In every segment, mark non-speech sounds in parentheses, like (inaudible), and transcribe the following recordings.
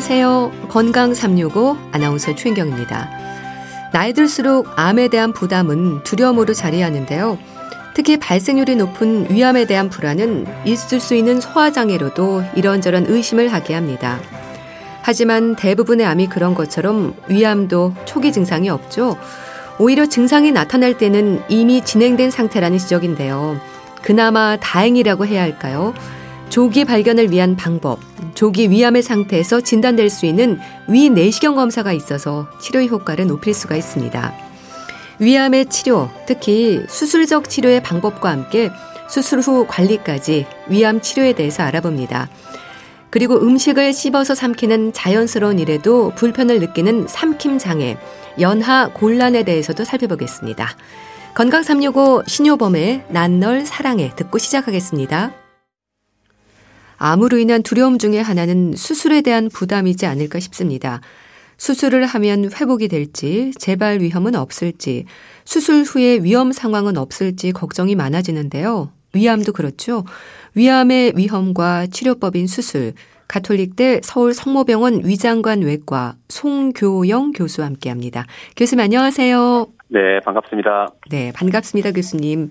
안녕하세요. 건강 365 아나운서 최인경입니다. 나이 들수록 암에 대한 부담은 두려움으로 자리하는데요. 특히 발생률이 높은 위암에 대한 불안은 있을 수 있는 소화장애로도 이런저런 의심을 하게 합니다. 하지만 대부분의 암이 그런 것처럼 위암도 초기 증상이 없죠. 오히려 증상이 나타날 때는 이미 진행된 상태라는 지적인데요. 그나마 다행이라고 해야 할까요? 조기 발견을 위한 방법, 조기 위암의 상태에서 진단될 수 있는 위 내시경 검사가 있어서 치료 효과를 높일 수가 있습니다. 위암의 치료, 특히 수술적 치료의 방법과 함께 수술 후 관리까지 위암 치료에 대해서 알아봅니다. 그리고 음식을 씹어서 삼키는 자연스러운 일에도 불편을 느끼는 삼킴 장애, 연하 곤란에 대해서도 살펴보겠습니다. 건강 365 신효범의 난 널 사랑해 듣고 시작하겠습니다. 암으로 인한 두려움 중의 하나는 수술에 대한 부담이지 않을까 싶습니다. 수술을 하면 회복이 될지, 재발 위험은 없을지, 수술 후에 위험 상황은 없을지 걱정이 많아지는데요. 위암도 그렇죠. 위암의 위험과 치료법인 수술, 가톨릭대 서울 성모병원 위장관 외과 송교영 교수와 함께 합니다. 교수님 안녕하세요. 네, 반갑습니다. 네, 반갑습니다, 교수님.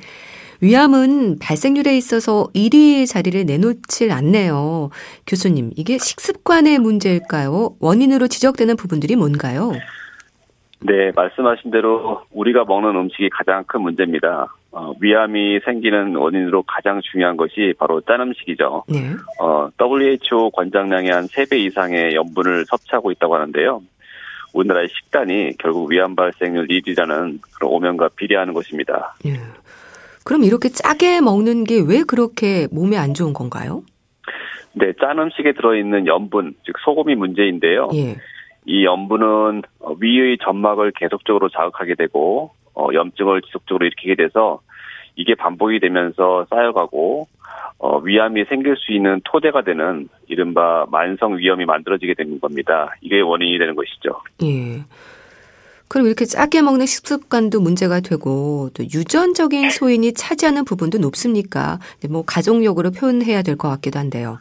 위암은 발생률에 있어서 1위 자리를 내놓질 않네요. 교수님, 이게 식습관의 문제일까요? 원인으로 지적되는 부분들이 뭔가요? 네, 말씀하신 대로 우리가 먹는 음식이 가장 큰 문제입니다. 어, 위암이 생기는 원인으로 가장 중요한 것이 바로 짠 음식이죠. 네. 어, WHO 권장량의 한 3배 이상의 염분을 섭취하고 있다고 하는데요. 우리나라의 식단이 결국 위암 발생률 1위라는 그런 오명과 비례하는 것입니다. 네. 그럼 이렇게 짜게 먹는 게 왜 그렇게 몸에 안 좋은 건가요? 네, 짠 음식에 들어있는 염분, 즉 소금이 문제인데요. 예. 이 염분은 위의 점막을 계속적으로 자극하게 되고 어, 염증을 지속적으로 일으키게 돼서 이게 반복이 되면서 쌓여가고 어, 위암이 생길 수 있는 토대가 되는 이른바 만성 위염이 만들어지게 되는 겁니다. 이게 원인이 되는 것이죠. 예. 그럼 이렇게 짜게 먹는 식습관도 문제가 되고 또 유전적인 소인이 차지하는 부분도 높습니까? 뭐 가족력으로 표현해야 될 것 같기도 한데요.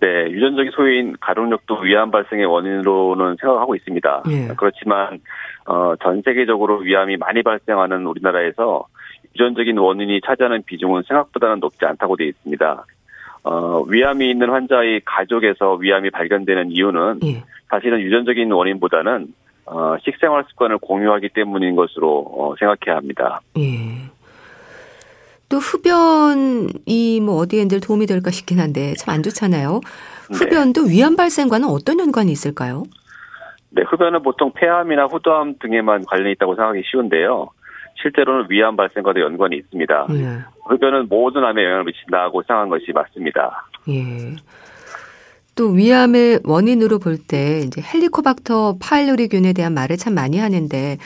네, 유전적인 소인 가족력도 위암 발생의 원인으로는 생각하고 있습니다. 예. 그렇지만 어, 전 세계적으로 위암이 많이 발생하는 우리나라에서 유전적인 원인이 차지하는 비중은 생각보다는 높지 않다고 되어 있습니다. 어, 위암이 있는 환자의 가족에서 위암이 발견되는 이유는 예. 사실은 유전적인 원인보다는 어, 식생활 습관을 공유하기 때문인 것으로 어, 생각해야 합니다. 예. 또 흡연이 뭐 어디엔들 도움이 될까 싶긴 한데 참 안 좋잖아요. 네. 흡연도 네. 위암 발생과는 어떤 연관이 있을까요? 네, 흡연은 보통 폐암이나 후두암 등에만 관련이 있다고 생각하기 쉬운데요. 실제로는 위암 발생과도 연관이 있습니다. 예. 흡연은 모든 암에 영향을 미친다고 생각한 것이 맞습니다. 예. 또 위암의 원인으로 볼 때 이제 헬리코박터 파일로리균에 대한 말을 참 많이 하는데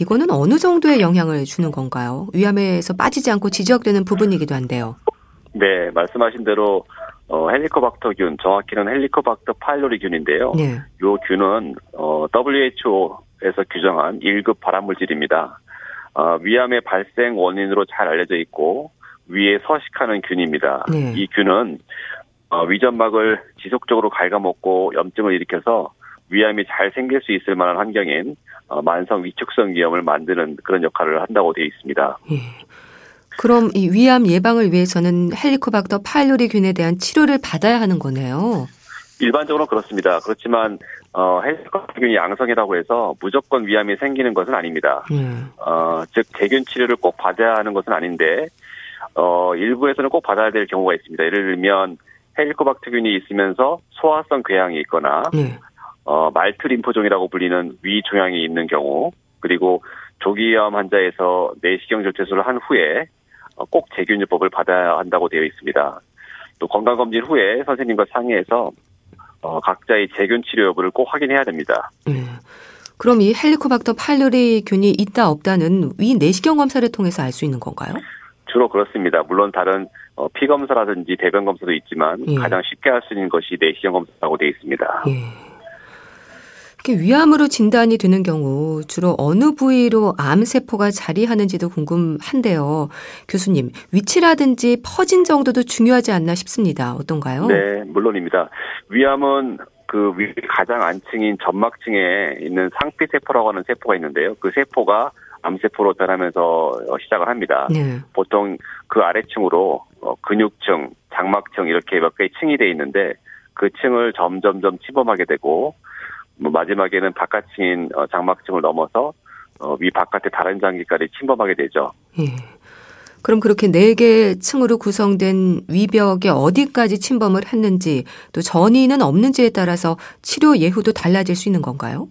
이거는 어느 정도의 영향을 주는 건가요? 위암에서 빠지지 않고 지적되는 부분이기도 한데요. 네, 말씀하신 대로 어, 헬리코박터균, 정확히는 헬리코박터 파일로리균인데요. 네. 이 균은 어, WHO에서 규정한 1급 발암물질입니다. 어, 위암의 발생 원인으로 잘 알려져 있고 위에 서식하는 균입니다. 네. 이 균은 어, 위점막을 지속적으로 갉아먹고 염증을 일으켜서 위암이 잘 생길 수 있을 만한 환경인 어, 만성 위축성 위염을 만드는 그런 역할을 한다고 되어 있습니다. 예. 그럼 이 위암 예방을 위해서는 헬리코박터 파일로리균에 대한 치료를 받아야 하는 거네요. 일반적으로 그렇습니다. 그렇지만 어, 헬리코박터균이 양성이라고 해서 무조건 위암이 생기는 것은 아닙니다. 음. 어, 즉 대균 치료를 꼭 받아야 하는 것은 아닌데 어, 일부에서는 꼭 받아야 될 경우가 있습니다. 예를 들면 헬리코박터균이 있으면서 소화성 궤양이 있거나 네. 어, 말트 림포종이라고 불리는 위 종양이 있는 경우 그리고 조기암 환자에서 내시경 절제술을 한 후에 어, 꼭 재균요법을 받아야 한다고 되어 있습니다. 또 건강검진 후에 선생님과 상의해서 어, 각자의 재균 치료 여부를 꼭 확인해야 됩니다. 네. 그럼 이 헬리코박터 파일로리 균이 있다 없다는 위 내시경 검사를 통해서 알 수 있는 건가요? 주로 그렇습니다. 물론 다른 어, 피 검사라든지 대변 검사도 있지만 예. 가장 쉽게 할 수 있는 것이 내시경 검사라고 되어 있습니다. 예. 위암으로 진단이 되는 경우 주로 어느 부위로 암 세포가 자리하는지도 궁금한데요. 교수님, 위치라든지 퍼진 정도도 중요하지 않나 싶습니다. 어떤가요? 네, 물론입니다. 위암은 그 위 가장 안층인 점막층에 있는 상피세포라고 하는 세포가 있는데요. 그 세포가 암세포로 변하면서 시작을 합니다. 네. 보통 그 아래층으로 어, 근육층, 장막층 이렇게 몇 개의 층이 돼 있는데 그 층을 점점점 침범하게 되고 뭐 마지막에는 바깥층인 어, 장막층을 넘어서 어, 위 바깥의 다른 장기까지 침범하게 되죠. 예. 그럼 그렇게 네개 층으로 구성된 위벽에 어디까지 침범을 했는지 또 전이는 없는지에 따라서 치료 예후도 달라질 수 있는 건가요?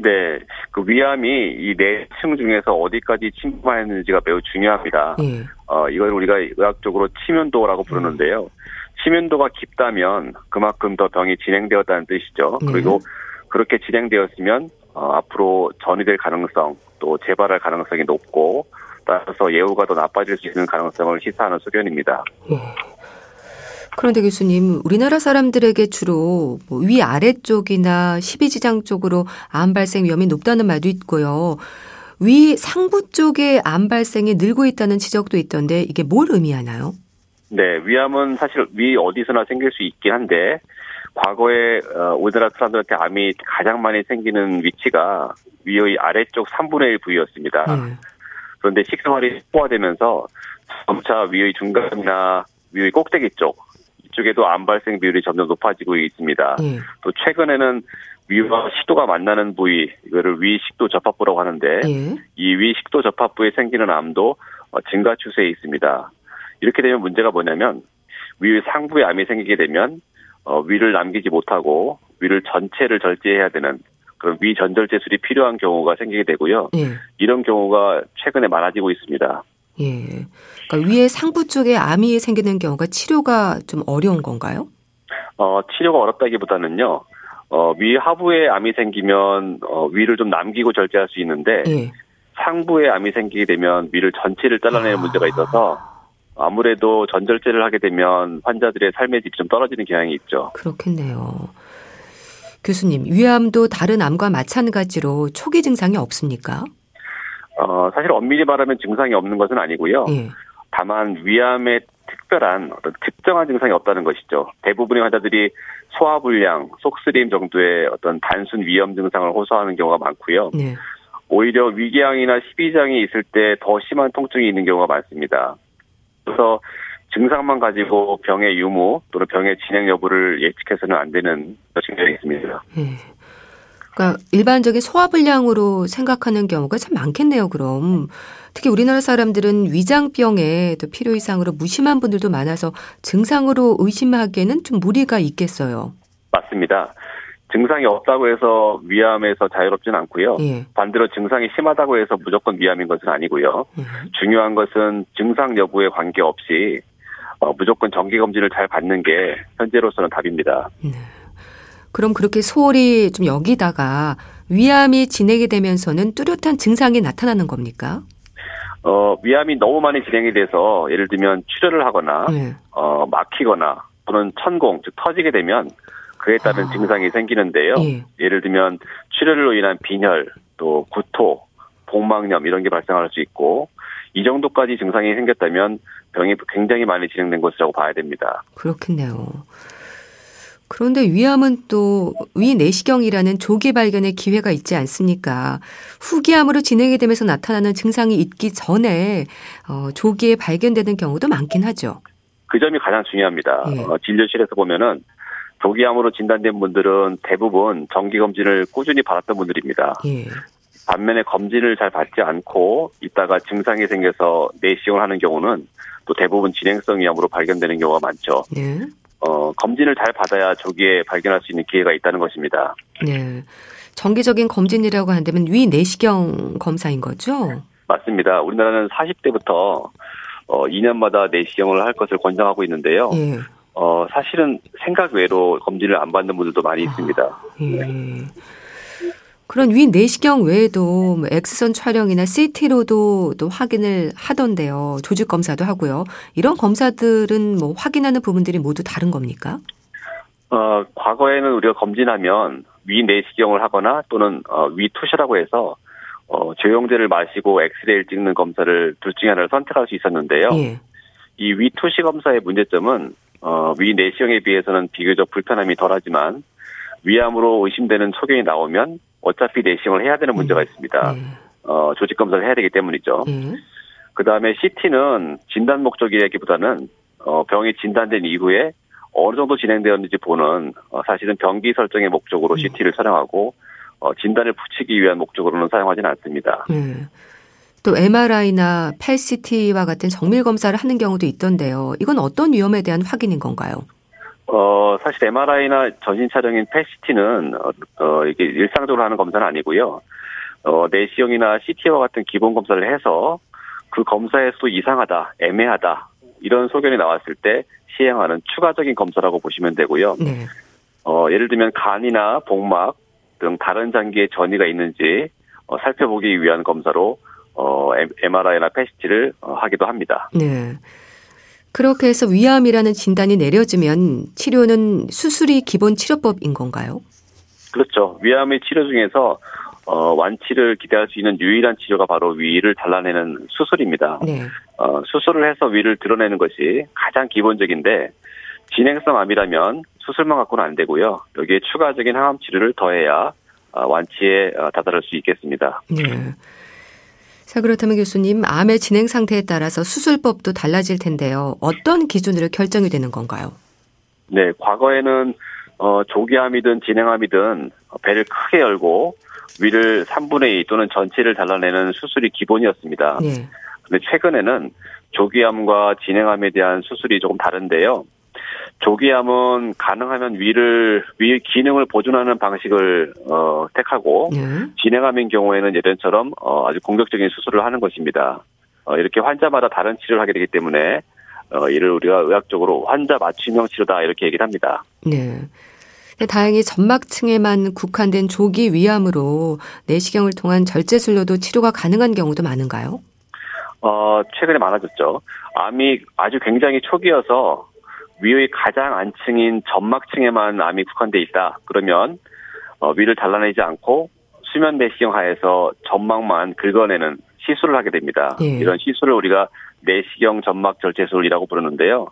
네, 그 위암이 이 네 층 중에서 어디까지 침범했는지가 매우 중요합니다. 예. 어, 이걸 우리가 의학적으로 치면도라고 부르는데요. 음. 치면도가 깊다면 그만큼 더 병이 진행되었다는 뜻이죠. 네. 그리고 그렇게 진행되었으면 어, 앞으로 전이될 가능성 또 재발할 가능성이 높고 따라서 예후가 더 나빠질 수 있는 가능성을 시사하는 소견입니다. 예. 그런데 교수님, 우리나라 사람들에게 주로 뭐 위 아래쪽이나 십이지장 쪽으로 암 발생 위험이 높다는 말도 있고요. 위 상부 쪽에 암 발생이 늘고 있다는 지적도 있던데 이게 뭘 의미하나요? 네, 위암은 사실 위 어디서나 생길 수 있긴 한데 과거에 어, 우리나라 사람들한테 암이 가장 많이 생기는 위치가 위의 아래쪽 3분의 1 부위였습니다. 네. 그런데 식생활이 소화되면서 점차 위의 중간이나 위의 꼭대기 쪽이 쪽에도 암 발생 비율이 점점 높아지고 있습니다. 네. 또 최근에는 위와 식도가 만나는 부위 이거를 위식도 접합부라고 하는데 네. 이 위식도 접합부에 생기는 암도 어, 증가 추세에 있습니다. 이렇게 되면 문제가 뭐냐면 위 상부에 암이 생기게 되면 어, 위를 남기지 못하고 위를 전체를 절제해야 되는 그런 위 전절제술이 필요한 경우가 생기게 되고요. 예. 이런 경우가 최근에 많아지고 있습니다. 예. 그러니까 위에 상부 쪽에 암이 생기는 경우가 치료가 좀 어려운 건가요? 어, 치료가 어렵다기보다는요. 어, 위 하부에 암이 생기면 어, 위를 좀 남기고 절제할 수 있는데 예. 상부에 암이 생기게 되면 위를 전체를 잘라내는 아. 문제가 있어서 아무래도 전절제를 하게 되면 환자들의 삶의 질이 좀 떨어지는 경향이 있죠. 그렇겠네요. 교수님, 위암도 다른 암과 마찬가지로 초기 증상이 없습니까? 어, 사실 엄밀히 말하면 증상이 없는 것은 아니고요. 예. 다만 위암의 특별한 어떤 특정한 증상이 없다는 것이죠. 대부분의 환자들이 소화불량, 속쓰림 정도의 어떤 단순 위험 증상을 호소하는 경우가 많고요. 예. 오히려 위궤양이나 십이장이 있을 때 더 심한 통증이 있는 경우가 많습니다. 그래서 증상만 가지고 병의 유무 또는 병의 진행 여부를 예측해서는 안 되는 측면이 있습니다. 네. 그러니까 일반적인 소화불량으로 생각하는 경우가 참 많겠네요. 그럼 특히 우리나라 사람들은 위장병에 또 필요 이상으로 무심한 분들도 많아서 증상으로 의심하기에는 좀 무리가 있겠어요. 맞습니다. 증상이 없다고 해서 위암에서 자유롭지는 않고요. 예. 반대로 증상이 심하다고 해서 무조건 위암인 것은 아니고요. 예. 중요한 것은 증상 여부에 관계없이 어, 무조건 정기 검진을 잘 받는 게 현재로서는 답입니다. 네. 그럼 그렇게 소홀히 좀 여기다가 위암이 진행이 되면서는 뚜렷한 증상이 나타나는 겁니까? 어, 위암이 너무 많이 진행이 돼서 예를 들면 출혈을 하거나 네. 어, 막히거나 또는 천공 즉 터지게 되면 그에 따른 아. 증상이 생기는데요. 예. 를 들면 출혈로 인한 빈혈, 또 구토, 복막염 이런 게 발생할 수 있고 이 정도까지 증상이 생겼다면 병이 굉장히 많이 진행된 것이라고 봐야 됩니다. 그렇겠네요. 그런데 위암은 또 위내시경이라는 조기 발견의 기회가 있지 않습니까? 후기암으로 진행이 되면서 나타나는 증상이 있기 전에 어, 조기에 발견되는 경우도 많긴 하죠. 그 점이 가장 중요합니다. 예. 어, 진료실에서 보면은 조기암으로 진단된 분들은 대부분 정기 검진을 꾸준히 받았던 분들입니다. 예. 반면에 검진을 잘 받지 않고 있다가 증상이 생겨서 내시경을 하는 경우는 또 대부분 진행성 위암으로 발견되는 경우가 많죠. 네. 어, 검진을 잘 받아야 조기에 발견할 수 있는 기회가 있다는 것입니다. 네. 정기적인 검진이라고 한다면 위 내시경 검사인 거죠? 맞습니다. 우리나라는 40대부터 어, 2년마다 내시경을 할 것을 권장하고 있는데요. 예. 어, 사실은 생각 외로 검진을 안 받는 분들도 많이 있습니다. 아, 예. 네. 그런 위 내시경 외에도 뭐 엑스선 촬영이나 CT로도 또 확인을 하던데요. 조직 검사도 하고요. 이런 검사들은 뭐 확인하는 부분들이 모두 다른 겁니까? 어, 과거에는 우리가 검진하면 위 내시경을 하거나 또는 어, 위 투시라고 해서 어, 조영제를 마시고 엑스레이를 찍는 검사를 둘 중에 하나를 선택할 수 있었는데요. 예. 이 위 투시 검사의 문제점은 어, 위 내시경에 비해서는 비교적 불편함이 덜하지만 위암으로 의심되는 소견이 나오면 어차피 내시경을 해야 되는 문제가 음. 있습니다. 네. 어, 조직 검사를 해야 되기 때문이죠. 네. 그 다음에 CT는 진단 목적이라기보다는 어, 병이 진단된 이후에 어느 정도 진행되었는지 보는 어, 사실은 병기 설정의 목적으로 네. CT를 촬영하고 어, 진단을 붙이기 위한 목적으로는 사용하지는 않습니다. 네. 또 MRI나 펠CT와 같은 정밀 검사를 하는 경우도 있던데요. 이건 어떤 위험에 대한 확인인 건가요? 어, 사실 MRI나 전신 촬영인 펠CT는 어, 어, 이게 일상적으로 하는 검사는 아니고요. 어, 내시경이나 CT와 같은 기본 검사를 해서 그 검사에서 이상하다, 애매하다 이런 소견이 나왔을 때 시행하는 추가적인 검사라고 보시면 되고요. 네. 어, 예를 들면 간이나 복막 등 다른 장기에 전이가 있는지 어, 살펴보기 위한 검사로 어, MRI나 PET를 어, 하기도 합니다. 네. 그렇게 해서 위암이라는 진단이 내려지면 치료는 수술이 기본 치료법인 건가요? 그렇죠. 위암의 치료 중에서 어, 완치를 기대할 수 있는 유일한 치료가 바로 위를 잘라내는 수술입니다. 네. 어, 수술을 해서 위를 드러내는 것이 가장 기본적인데 진행성 암이라면 수술만 갖고는 안 되고요. 여기에 추가적인 항암 치료를 더해야 어, 완치에 어, 다다를 수 있겠습니다. 네. 자, 그렇다면 교수님, 암의 진행 상태에 따라서 수술법도 달라질 텐데요. 어떤 기준으로 결정이 되는 건가요? 네, 과거에는 어, 조기암이든 진행암이든 배를 크게 열고 위를 3분의 2 또는 전체를 잘라내는 수술이 기본이었습니다. 네. 근데 최근에는 조기암과 진행암에 대한 수술이 조금 다른데요. 조기암은 가능하면 위를 위 기능을 보존하는 방식을 어, 택하고 네. 진행암인 경우에는 예전처럼 어, 아주 공격적인 수술을 하는 것입니다. 어, 이렇게 환자마다 다른 치료를 하게 되기 때문에 어, 이를 우리가 의학적으로 환자 맞춤형 치료다 이렇게 얘기를 합니다. 네. 다행히 점막층에만 국한된 조기 위암으로 내시경을 통한 절제술로도 치료가 가능한 경우도 많은가요? 어, 최근에 많아졌죠. 암이 아주 굉장히 초기여서 위의 가장 안층인 점막층에만 암이 국한돼 있다. 그러면 어, 위를 잘라내지 않고 수면 내시경 하에서 점막만 긁어내는 시술을 하게 됩니다. 예. 이런 시술을 우리가 내시경 점막 절제술이라고 부르는데요.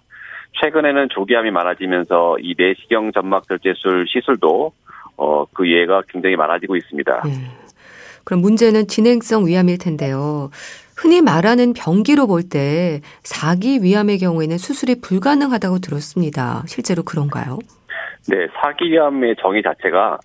최근에는 조기암이 많아지면서 이 내시경 점막 절제술 시술도 어, 그 예가 굉장히 많아지고 있습니다. 예. 그럼 문제는 진행성 위암일 텐데요. 흔히 말하는 병기로 볼 때 사기 위암의 경우에는 수술이 불가능하다고 들었습니다. 실제로 그런가요? 네, 사기 위암의 정의 자체가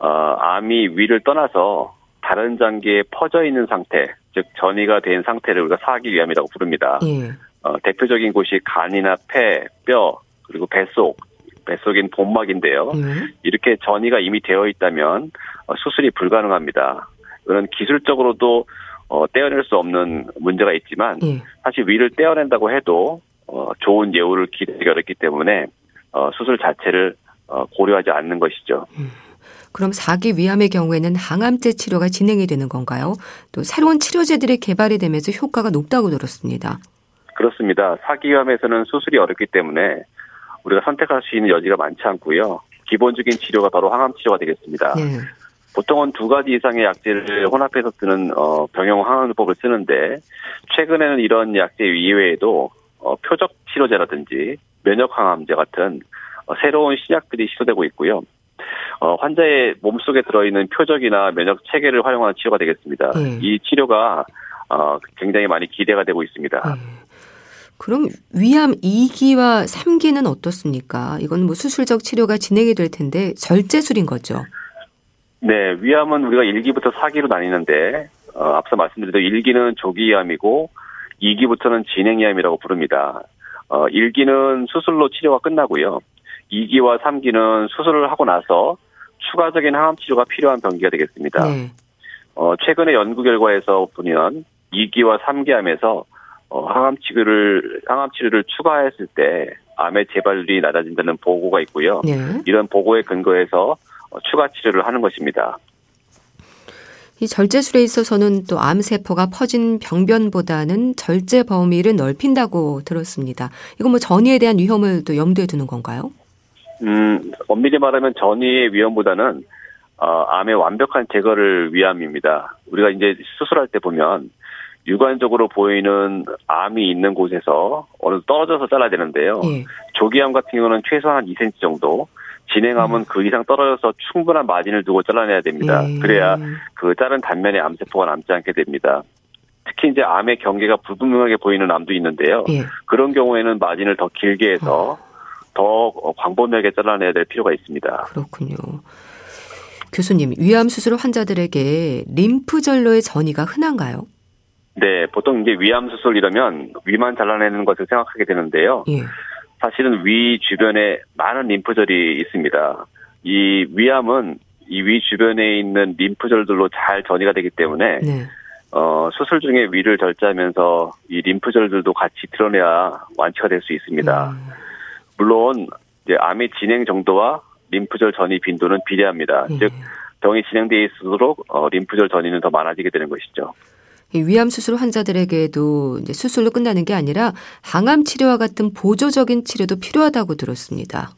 어, 암이 위를 떠나서 다른 장기에 퍼져 있는 상태, 즉 전이가 된 상태를 우리가 사기 위암이라고 부릅니다. 예. 어, 대표적인 곳이 간이나 폐, 뼈, 그리고 뱃속, 뱃속인 본막인데요. 예. 이렇게 전이가 이미 되어 있다면 어, 수술이 불가능합니다. 그런 기술적으로도 어, 떼어낼 수 없는 문제가 있지만 예. 사실 위를 떼어낸다고 해도 어, 좋은 예후를 기대하기 어렵기 때문에 어, 수술 자체를 어, 고려하지 않는 것이죠. 음. 그럼 사기 위암의 경우에는 항암제 치료가 진행이 되는 건가요? 또 새로운 치료제들이 개발이 되면서 효과가 높다고 들었습니다. 그렇습니다. 사기 위암에서는 수술이 어렵기 때문에 우리가 선택할 수 있는 여지가 많지 않고요. 기본적인 치료가 바로 항암 치료가 되겠습니다. 네. 보통은 두 가지 이상의 약제를 혼합해서 쓰는 어, 병용 항암법을 쓰는데 최근에는 이런 약제 이외에도 어, 표적 치료제라든지 면역 항암제 같은 어, 새로운 신약들이 시도되고 있고요. 어, 환자의 몸속에 들어있는 표적이나 면역 체계를 활용하는 치료가 되겠습니다. 네. 이 치료가 어, 굉장히 많이 기대가 되고 있습니다. 네. 그럼 위암 2기와 3기는 어떻습니까? 이건 뭐 수술적 치료가 진행이 될 텐데 절제술인 거죠. 네, 위암은 우리가 1기부터 4기로 나뉘는데 어, 앞서 말씀드린 대로 1기는 조기위암이고 2기부터는 진행위암이라고 부릅니다. 어, 1기는 수술로 치료가 끝나고요. 2기와 3기는 수술을 하고 나서 추가적인 항암 치료가 필요한 병기가 되겠습니다. 네. 어, 최근의 연구 결과에서 보면 2기와 3기 암에서 어, 항암 치료를 항암 치료를 추가했을 때 암의 재발률이 낮아진다는 보고가 있고요. 네. 이런 보고에 근거해서 어, 추가 치료를 하는 것입니다. 이 절제술에 있어서는 또 암세포가 퍼진 병변보다는 절제 범위를 넓힌다고 들었습니다. 이건 뭐 전이에 대한 위험을 또 염두에 두는 건가요? 음, 엄밀히 말하면 전이의 위험보다는 어, 암의 완벽한 제거를 위함입니다. 우리가 이제 수술할 때 보면 육안적으로 보이는 암이 있는 곳에서 어느 떨어져서 잘라야 되는데요. 예. 조기암 같은 경우는 최소한 2cm 정도, 진행하면 음. 그 이상 떨어져서 충분한 마진을 두고 잘라내야 됩니다. 예. 그래야 그 자른 단면에 암세포가 남지 않게 됩니다. 특히 이제 암의 경계가 불분명하게 보이는 암도 있는데요. 예. 그런 경우에는 마진을 더 길게 해서 어. 더 광범위하게 잘라내야 될 필요가 있습니다. 그렇군요. 교수님, 위암 수술 환자들에게 림프절로의 전이가 흔한가요? 네, 보통 이제 위암 수술 이러면 위만 잘라내는 것을 생각하게 되는데요. 예. 사실은 위 주변에 많은 림프절이 있습니다. 이 위암은 이 위 주변에 있는 림프절들로 잘 전이가 되기 때문에 네. 어, 수술 중에 위를 절제하면서 이 림프절들도 같이 드러내야 완치가 될 수 있습니다. 음. 물론 이제 암의 진행 정도와 림프절 전이 빈도는 비례합니다. 예. 즉 병이 진행돼 있을수록 어, 림프절 전이는 더 많아지게 되는 것이죠. 위암 수술 환자들에게도 이제 수술로 끝나는 게 아니라 항암 치료와 같은 보조적인 치료도 필요하다고 들었습니다.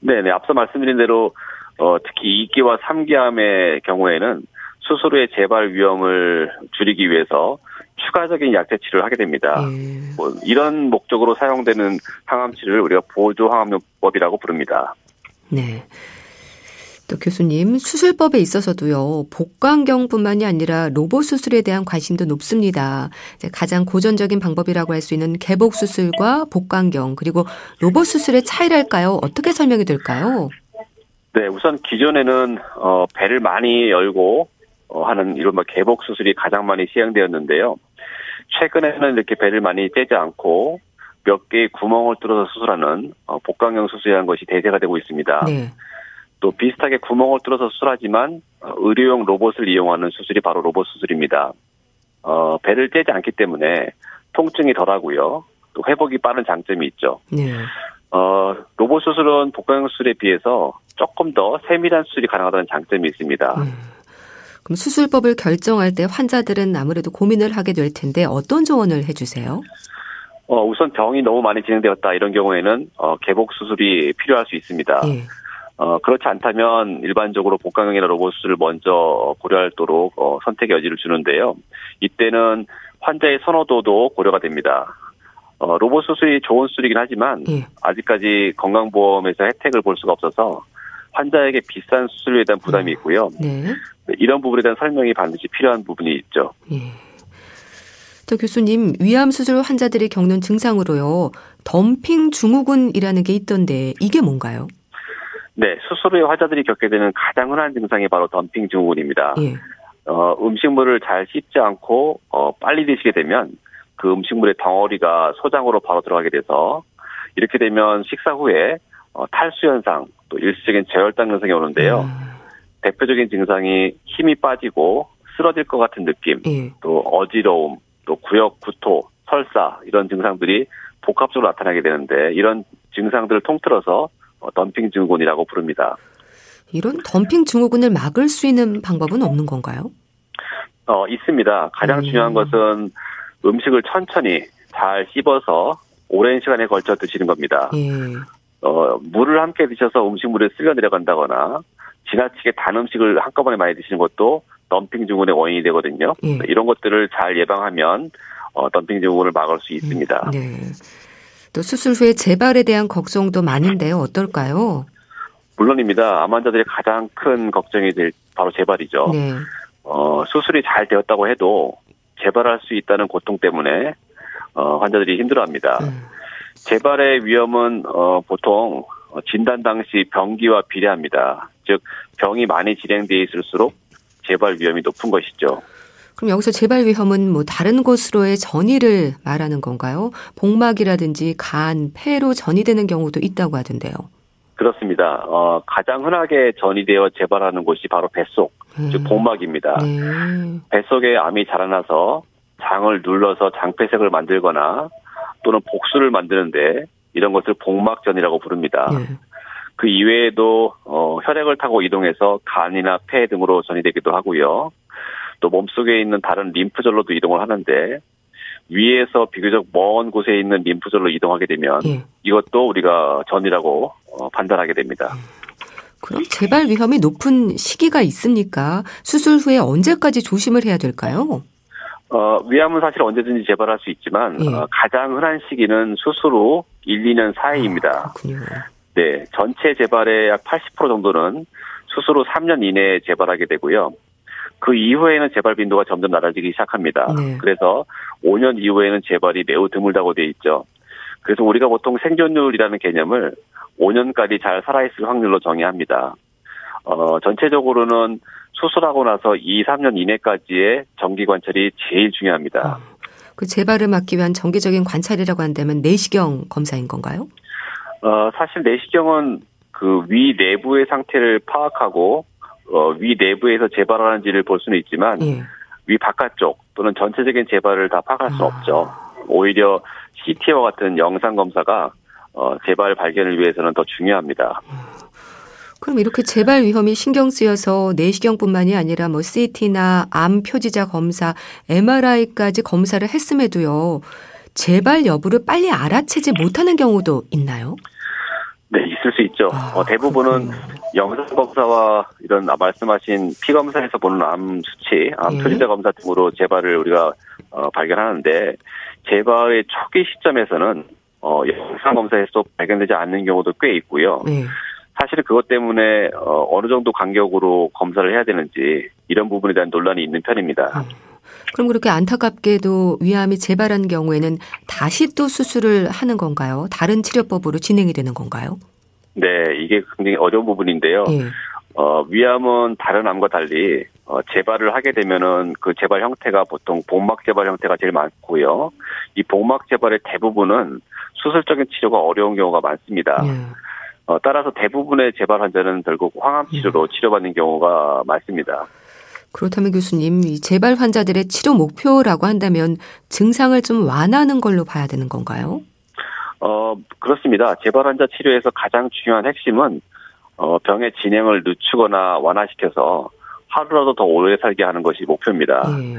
네, 네. 앞서 말씀드린 대로 어, 특히 2기와 3기암의 경우에는 수술 후의 재발 위험을 줄이기 위해서 추가적인 약제 치료를 하게 됩니다. 예. 뭐 이런 목적으로 사용되는 항암 치료를 우리가 보조 항암요법이라고 부릅니다. 네. 또 교수님, 수술법에 있어서도요, 복강경뿐만이 아니라 로봇 수술에 대한 관심도 높습니다. 가장 고전적인 방법이라고 할 수 있는 개복 수술과 복강경, 그리고 로봇 수술의 차이랄까요? 어떻게 설명이 될까요? 네, 우선 기존에는, 어, 배를 많이 열고, 어, 하는 이른바 개복 수술이 가장 많이 시행되었는데요. 최근에는 이렇게 배를 많이 째지 않고 몇 개의 구멍을 뚫어서 수술하는 어, 복강경 수술이라는 것이 대세가 되고 있습니다. 네. 또 비슷하게 구멍을 뚫어서 수술하지만 어, 의료용 로봇을 이용하는 수술이 바로 로봇 수술입니다. 어, 배를 째지 않기 때문에 통증이 덜하고요. 또 회복이 빠른 장점이 있죠. 네. 어, 로봇 수술은 복강 수술에 비해서 조금 더 세밀한 수술이 가능하다는 장점이 있습니다. 음. 그럼 수술법을 결정할 때 환자들은 아무래도 고민을 하게 될 텐데 어떤 조언을 해주세요? 어, 우선 병이 너무 많이 진행되었다 이런 경우에는 어, 개복 수술이 필요할 수 있습니다. 예. 어, 그렇지 않다면 일반적으로 복강경이나 로봇 수술을 먼저 고려하도록 어, 선택의 여지를 주는데요. 이때는 환자의 선호도도 고려가 됩니다. 어, 로봇 수술이 좋은 수술이긴 하지만 예. 아직까지 건강보험에서 혜택을 볼 수가 없어서 환자에게 비싼 수술에 대한 부담이 음. 있고요. 네. 이런 부분에 대한 설명이 반드시 필요한 부분이 있죠. 예. 또 교수님, 위암 수술 환자들이 겪는 증상으로요, 덤핑 증후군이라는 게 있던데 이게 뭔가요? 네, 수술 후에 환자들이 겪게 되는 가장 흔한 증상이 바로 덤핑 증후군입니다. 예. 어, 음식물을 잘 씹지 않고 어, 빨리 드시게 되면 그 음식물의 덩어리가 소장으로 바로 들어가게 돼서 이렇게 되면 식사 후에 어, 탈수 현상 또 일시적인 저혈당 현상이 오는데요. 음. 대표적인 증상이 힘이 빠지고 쓰러질 것 같은 느낌, 예. 또 어지러움, 또 구역 구토, 설사 이런 증상들이 복합적으로 나타나게 되는데 이런 증상들을 통틀어서 어, 덤핑 증후군이라고 부릅니다. 이런 덤핑 증후군을 막을 수 있는 방법은 없는 건가요? 어, 있습니다. 가장 음. 중요한 것은 음식을 천천히 잘 씹어서 오랜 시간에 걸쳐 드시는 겁니다. 예. 어, 물을 함께 드셔서 음식물에 쓸려 내려간다거나 지나치게 단 음식을 한꺼번에 많이 드시는 것도 덤핑 증후군의 원인이 되거든요. 예. 이런 것들을 잘 예방하면 어, 덤핑 증후군을 막을 수 있습니다. 네. 또 수술 후에 재발에 대한 걱정도 많은데요. 어떨까요? 물론입니다. 암 환자들의 가장 큰 걱정이 될 바로 재발이죠. 네. 어, 수술이 잘 되었다고 해도 재발할 수 있다는 고통 때문에 어, 환자들이 힘들어합니다. 음. 재발의 위험은 어, 보통 진단 당시 병기와 비례합니다. 즉 병이 많이 진행돼 있을수록 재발 위험이 높은 것이죠. 그럼 여기서 재발 위험은 뭐 다른 곳으로의 전이를 말하는 건가요? 복막이라든지 간, 폐로 전이되는 경우도 있다고 하던데요. 그렇습니다. 어, 가장 흔하게 전이되어 재발하는 곳이 바로 뱃속, 음. 즉 복막입니다. 네. 뱃속에 암이 자라나서 장을 눌러서 장폐색을 만들거나 또는 복수를 만드는데 이런 것을 복막전이라고 부릅니다. 네. 그 이외에도 어, 혈액을 타고 이동해서 간이나 폐 등으로 전이되기도 하고요. 또 몸속에 있는 다른 림프절로도 이동을 하는데 위에서 비교적 먼 곳에 있는 림프절로 이동하게 되면 예. 이것도 우리가 전이라고 어, 판단하게 됩니다. 그럼 재발 위험이 높은 시기가 있습니까? 수술 후에 언제까지 조심을 해야 될까요? 어, 위암은 사실 언제든지 재발할 수 있지만 예. 어, 가장 흔한 시기는 수술 후 1, 2년 사이입니다. 아, 네, 전체 재발의 약 80% 정도는 수술 후 3년 이내에 재발하게 되고요. 그 이후에는 재발 빈도가 점점 낮아지기 시작합니다. 네. 그래서 5년 이후에는 재발이 매우 드물다고 되어 있죠. 그래서 우리가 보통 생존율이라는 개념을 5년까지 잘 살아있을 확률로 정의합니다. 어, 전체적으로는 수술하고 나서 2, 3년 이내까지의 정기 관찰이 제일 중요합니다. 어, 그 재발을 막기 위한 정기적인 관찰이라고 한다면 내시경 검사인 건가요? 어, 사실 내시경은 그 위 내부의 상태를 파악하고 어, 위 내부에서 재발하는지를 볼 수는 있지만 예. 위 바깥쪽 또는 전체적인 재발을 다 파악할 수 아. 없죠. 오히려 CT와 같은 영상 검사가 어, 재발 발견을 위해서는 더 중요합니다. 그럼 이렇게 재발 위험이 신경 쓰여서 내시경뿐만이 아니라 뭐 CT나 암 표지자 검사, MRI까지 검사를 했음에도요. 재발 여부를 빨리 알아채지 못하는 경우도 있나요? 네, 있을 수 있죠. 아, 어, 대부분은 영상 검사와 이런 말씀하신 피 검사에서 보는 암 수치, 암 예. 표지자 검사 등으로 재발을 우리가 어, 발견하는데 재발의 초기 시점에서는 어, 영상 검사에서 발견되지 않는 경우도 꽤 있고요. 예. 사실은 그것 때문에 어, 어느 정도 간격으로 검사를 해야 되는지 이런 부분에 대한 논란이 있는 편입니다. 음. 그럼 그렇게 안타깝게도 위암이 재발한 경우에는 다시 또 수술을 하는 건가요? 다른 치료법으로 진행이 되는 건가요? 네, 이게 굉장히 어려운 부분인데요. 예. 어, 위암은 다른 암과 달리 어, 재발을 하게 되면은 그 재발 형태가 보통 복막 재발 형태가 제일 많고요. 이 복막 재발의 대부분은 수술적인 치료가 어려운 경우가 많습니다. 예. 어, 따라서 대부분의 재발 환자는 결국 항암 치료로 예. 치료받는 경우가 많습니다. 그렇다면 교수님, 이 재발 환자들의 치료 목표라고 한다면 증상을 좀 완화하는 걸로 봐야 되는 건가요? 어, 그렇습니다. 재발 환자 치료에서 가장 중요한 핵심은 어, 병의 진행을 늦추거나 완화시켜서 하루라도 더 오래 살게 하는 것이 목표입니다. 예.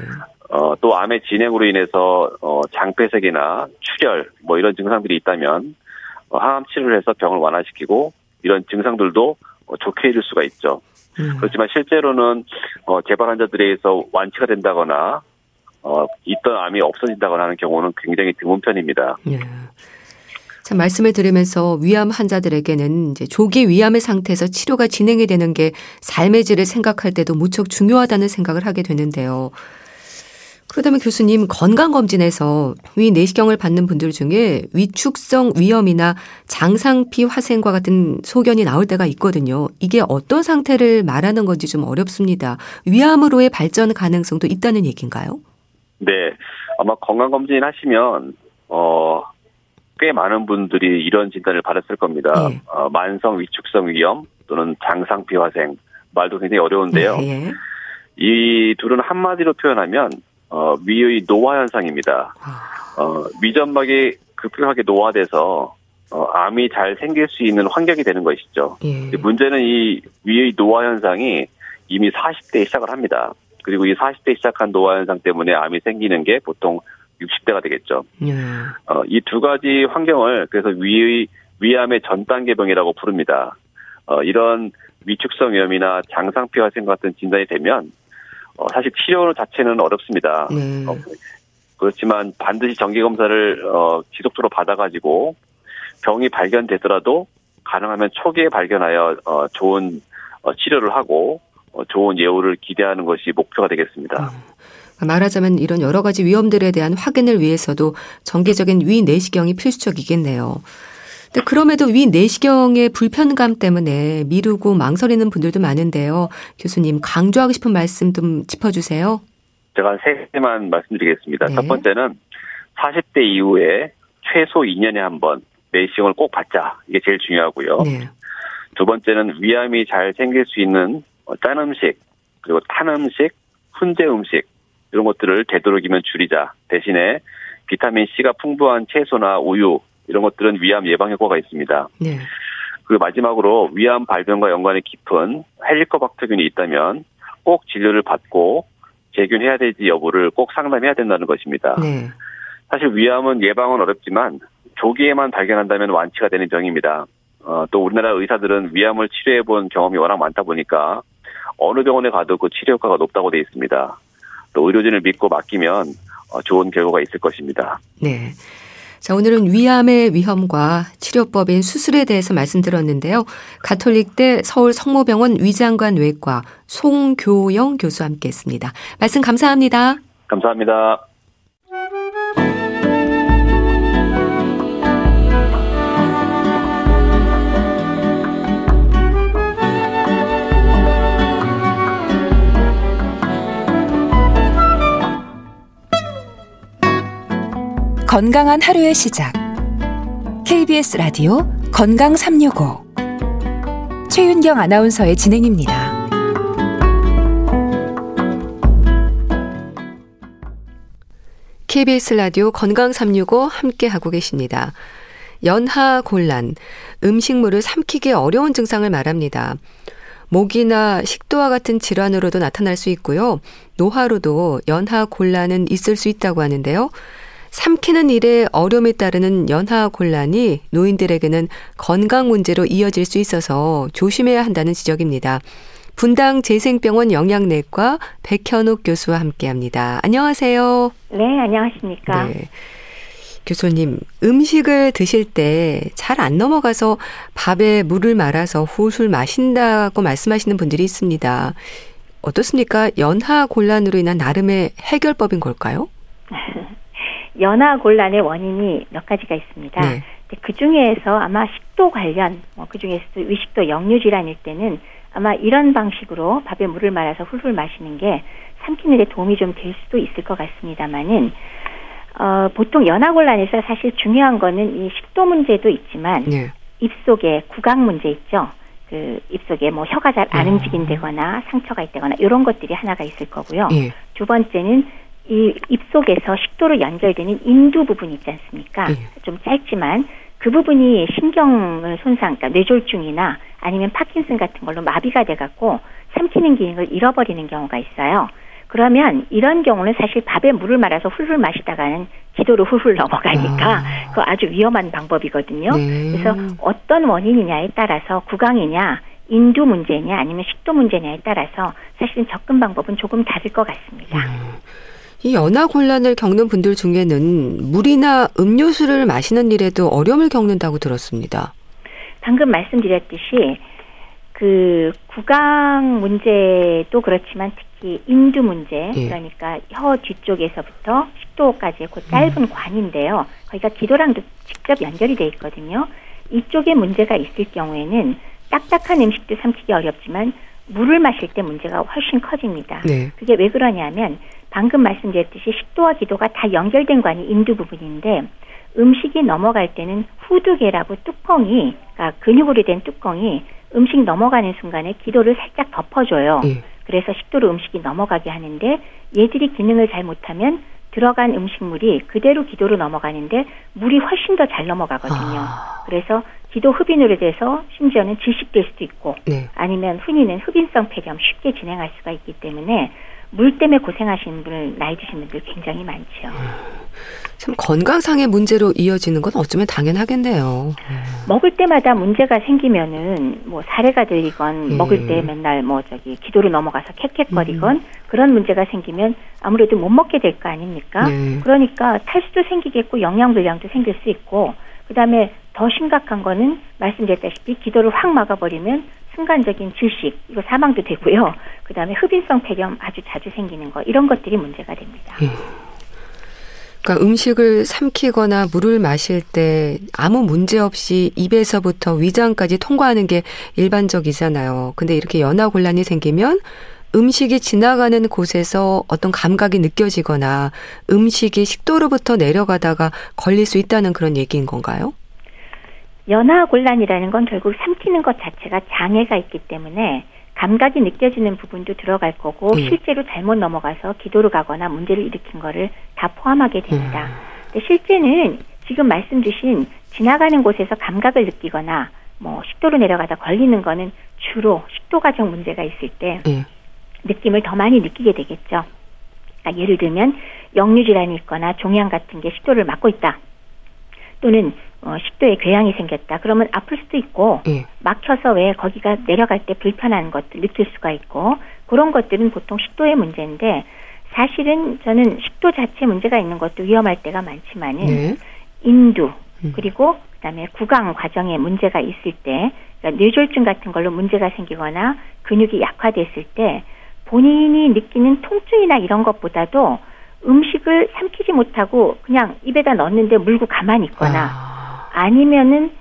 어, 또 암의 진행으로 인해서 어, 장폐색이나 출혈 뭐 이런 증상들이 있다면 어, 항암 치료를 해서 병을 완화시키고 이런 증상들도 어, 좋게 해줄 수가 있죠. 음. 그렇지만 실제로는 어, 재발 환자들에 의해서 완치가 된다거나 어, 있던 암이 없어진다거나 하는 경우는 굉장히 드문 편입니다. 예. 자, 말씀을 들으면서 위암 환자들에게는 이제 조기 위암의 상태에서 치료가 진행이 되는 게 삶의 질을 생각할 때도 무척 중요하다는 생각을 하게 되는데요. 그렇다면 교수님 건강검진에서 위 내시경을 받는 분들 중에 위축성 위염이나 장상피 화생과 같은 소견이 나올 때가 있거든요. 이게 어떤 상태를 말하는 건지 좀 어렵습니다. 위암으로의 발전 가능성도 있다는 얘기인가요? 네. 아마 건강검진 하시면, 어, 꽤 많은 분들이 이런 진단을 받았을 겁니다. 네. 어, 만성 위축성 위염 또는 장상피 화생. 말도 굉장히 어려운데요. 네. 이 둘은 한마디로 표현하면 어, 위의 노화 현상입니다. 아. 어, 위점막이 급격하게 노화돼서 어, 암이 잘 생길 수 있는 환경이 되는 것이죠. 예. 문제는 이 위의 노화 현상이 이미 40대에 시작을 합니다. 그리고 이 40대 시작한 노화 현상 때문에 암이 생기는 게 보통 60대가 되겠죠. 예. 어, 이 두 가지 환경을 그래서 위의 위암의 전 단계병이라고 부릅니다. 어, 이런 위축성 위염이나 장상피 화생 같은 진단이 되면 어, 사실 치료 자체는 어렵습니다. 네. 어, 그렇지만 반드시 정기 검사를 어, 지속적으로 받아가지고 병이 발견되더라도 가능하면 초기에 발견하여 어, 좋은 어, 치료를 하고 어, 좋은 예후를 기대하는 것이 목표가 되겠습니다. 음. 말하자면 이런 여러 가지 위험들에 대한 확인을 위해서도 정기적인 위 내시경이 필수적이겠네요. 근데 그럼에도 위 내시경의 불편감 때문에 미루고 망설이는 분들도 많은데요. 교수님 강조하고 싶은 말씀 좀 짚어주세요. 제가 세 개만 말씀드리겠습니다. 네. 첫 번째는 40대 이후에 최소 2년에 한 번 내시경을 꼭 받자. 이게 제일 중요하고요. 네. 두 번째는 위암이 잘 생길 수 있는 짠 음식, 그리고 탄 음식, 훈제 음식, 이런 것들을 되도록이면 줄이자. 대신에 비타민 C가 풍부한 채소나 우유, 이런 것들은 위암 예방 효과가 있습니다. 네. 그 마지막으로 위암 발병과 연관이 깊은 헬리코박터균이 있다면 꼭 진료를 받고 재균해야 될지 여부를 꼭 상담해야 된다는 것입니다. 네. 사실 위암은 예방은 어렵지만 조기에만 발견한다면 완치가 되는 병입니다. 어, 또 우리나라 의사들은 위암을 치료해 본 경험이 워낙 많다 보니까 어느 병원에 가도 그 치료 효과가 높다고 되어 있습니다. 또 의료진을 믿고 맡기면 어, 좋은 결과가 있을 것입니다. 네. 자, 오늘은 위암의 위험과 치료법인 수술에 대해서 말씀드렸는데요. 가톨릭대 서울 성모병원 위장관 외과 송교영 교수와 함께 했습니다. 말씀 감사합니다. 감사합니다. 건강한 하루의 시작. KBS 라디오 건강 365. 최윤경 아나운서의 진행입니다. KBS 라디오 건강 365 함께 하고 계십니다. 연하 곤란, 음식물을 삼키기 어려운 증상을 말합니다. 목이나 식도와 같은 질환으로도 나타날 수 있고요. 노화로도 연하 곤란은 있을 수 있다고 하는데요. 삼키는 일에 어려움이 따르는 연하 곤란이 노인들에게는 건강 문제로 이어질 수 있어서 조심해야 한다는 지적입니다. 분당 재생병원 영양내과 백현욱 교수와 함께합니다. 안녕하세요. 네, 안녕하십니까. 네. 교수님, 음식을 드실 때 잘 안 넘어가서 밥에 물을 말아서 훌훌 마신다고 말씀하시는 분들이 있습니다. 어떻습니까? 연하 곤란으로 인한 나름의 해결법인 걸까요? (laughs) 연화 곤란의 원인이 몇 가지가 있습니다. 네. 그 중에서 아마 식도 관련, 뭐그 중에서 의식도 역류 질환일 때는 아마 이런 방식으로 밥에 물을 말아서 훌훌 마시는 게 삼키는 데 도움이 좀 될 수도 있을 것 같습니다만은 어, 보통 연화곤란에서 사실 중요한 거는 이 식도 문제도 있지만 네. 입속에 구강 문제 있죠. 그 입속에 뭐 혀가 잘안 음. 움직인다거나 상처가 있다거나 이런 것들이 하나가 있을 거고요. 네. 두 번째는 이 입속에서 식도로 연결되는 인두 부분 있지 않습니까? 네. 좀 짧지만 그 부분이 신경을 손상, 그러니까 뇌졸중이나 아니면 파킨슨 같은 걸로 마비가 돼갖고 삼키는 기능을 잃어버리는 경우가 있어요. 그러면 이런 경우는 사실 밥에 물을 말아서 훌훌 마시다가는 기도로 훌훌 넘어가니까 아. 그거 아주 위험한 방법이거든요. 네. 그래서 어떤 원인이냐에 따라서 구강이냐 인두 문제냐 아니면 식도 문제냐에 따라서 사실은 접근 방법은 조금 다를 것 같습니다. 음. 이 연화 곤란을 겪는 분들 중에는 물이나 음료수를 마시는 일에도 어려움을 겪는다고 들었습니다. 방금 말씀드렸듯이 그 구강 문제도 그렇지만 특히 인두 문제 예. 그러니까 혀 뒤쪽에서부터 식도까지의 그 짧은 음. 관인데요. 거기가 기도랑도 직접 연결이 돼 있거든요. 이쪽에 문제가 있을 경우에는 딱딱한 음식도 삼키기 어렵지만 물을 마실 때 문제가 훨씬 커집니다. 네. 그게 왜 그러냐면 방금 말씀드렸듯이 식도와 기도가 다 연결된 관이 인두 부분인데 음식이 넘어갈 때는 후두개라고 뚜껑이 그러니까 근육으로 된 뚜껑이 음식 넘어가는 순간에 기도를 살짝 덮어줘요. 네. 그래서 식도로 음식이 넘어가게 하는데 얘들이 기능을 잘 못하면 들어간 음식물이 그대로 기도로 넘어가는데 물이 훨씬 더 잘 넘어가거든요. 아. 그래서 기도 흡인으로 돼서 심지어는 질식될 수도 있고 네. 아니면 흔히는 흡인성 폐렴 쉽게 진행할 수가 있기 때문에 물 때문에 고생하시는 분을 나이 드신 분들 굉장히 많죠. 참 건강상의 문제로 이어지는 건 어쩌면 당연하겠네요. 먹을 때마다 문제가 생기면은 뭐 사례가 들리건 예. 먹을 때 맨날 뭐 저기 기도로 넘어가서 캑캑거리건 음. 그런 문제가 생기면 아무래도 못 먹게 될 거 아닙니까? 네. 그러니까 탈수도 생기겠고 영양 불량도 생길 수 있고 그다음에 더 심각한 거는 말씀드렸다시피 기도를 확 막아버리면 순간적인 질식 이거 사망도 되고요. 그다음에 흡인성 폐렴 아주 자주 생기는 거 이런 것들이 문제가 됩니다. 예. 그러니까 음식을 삼키거나 물을 마실 때 아무 문제 없이 입에서부터 위장까지 통과하는 게 일반적이잖아요. 근데 이렇게 연화 곤란이 생기면 음식이 지나가는 곳에서 어떤 감각이 느껴지거나 음식이 식도로부터 내려가다가 걸릴 수 있다는 그런 얘기인 건가요? 연화곤란이라는 건 결국 삼키는 것 자체가 장애가 있기 때문에 감각이 느껴지는 부분도 들어갈 거고 음. 실제로 잘못 넘어가서 기도로 가거나 문제를 일으킨 거를 다 포함하게 됩니다. 음. 근데 실제는 지금 말씀 주신 지나가는 곳에서 감각을 느끼거나 뭐 식도로 내려가다 걸리는 거는 주로 식도 과정 문제가 있을 때 음. 느낌을 더 많이 느끼게 되겠죠. 그러니까 예를 들면 역류 질환이 있거나 종양 같은 게 식도를 막고 있다. 또는 어, 식도에 궤양이 생겼다. 그러면 아플 수도 있고 예. 막혀서 왜 거기가 내려갈 때 불편한 것들 느낄 수가 있고 그런 것들은 보통 식도의 문제인데 사실은 저는 식도 자체 문제가 있는 것도 위험할 때가 많지만은 네. 인두 음. 그리고 그다음에 구강 과정에 문제가 있을 때 그러니까 뇌졸중 같은 걸로 문제가 생기거나 근육이 약화됐을 때 본인이 느끼는 통증이나 이런 것보다도 음식을 삼키지 못하고 그냥 입에다 넣었는데 물고 가만히 있거나 아. 아니면은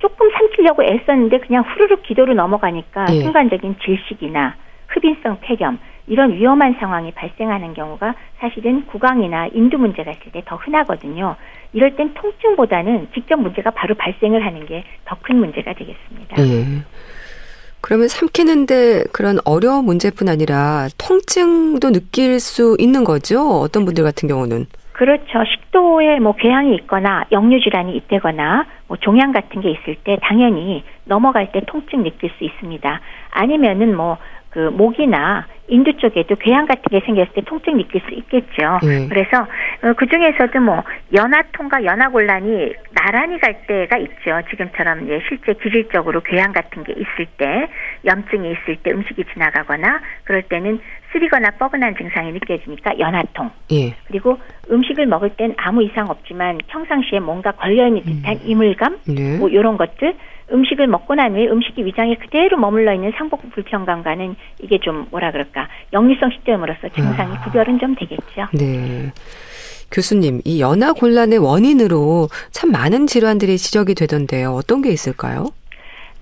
조금 삼키려고 애썼는데 그냥 후루룩 기도로 넘어가니까 예. 순간적인 질식이나 흡인성 폐렴 이런 위험한 상황이 발생하는 경우가 사실은 구강이나 인두 문제가 있을 때 더 흔하거든요. 이럴 땐 통증보다는 직접 문제가 바로 발생을 하는 게 더 큰 문제가 되겠습니다. 예. 그러면 삼키는데 그런 어려운 문제뿐 아니라 통증도 느낄 수 있는 거죠? 어떤 분들 같은 경우는? 그렇죠. 식도에 뭐 궤양이 있거나 역류 질환이 있다거나 뭐 종양 같은 게 있을 때 당연히 넘어갈 때 통증 느낄 수 있습니다. 아니면은 뭐 그 목이나 인두 쪽에도 궤양 같은 게 생겼을 때 통증 느낄 수 있겠죠. 네. 그래서 어, 그 중에서도 뭐 연화통과 연화곤란이 나란히 갈 때가 있죠. 지금처럼 이제 실제 기질적으로 궤양 같은 게 있을 때 염증이 있을 때 음식이 지나가거나 그럴 때는 쓰리거나 뻐근한 증상이 느껴지니까 연화통. 예. 그리고 음식을 먹을 땐 아무 이상 없지만 평상시에 뭔가 걸려 있는 듯한 음. 이물감, 네. 뭐 이런 것들 음식을 먹고 난 후에 음식이 위장에 그대로 머물러 있는 상복부 불편감과는 이게 좀 뭐라 그럴까 역류성 식도염으로서 증상이 아. 구별은 좀 되겠죠. 네. 교수님, 이 연화 곤란의 원인으로 참 많은 질환들이 지적이 되던데요. 어떤 게 있을까요?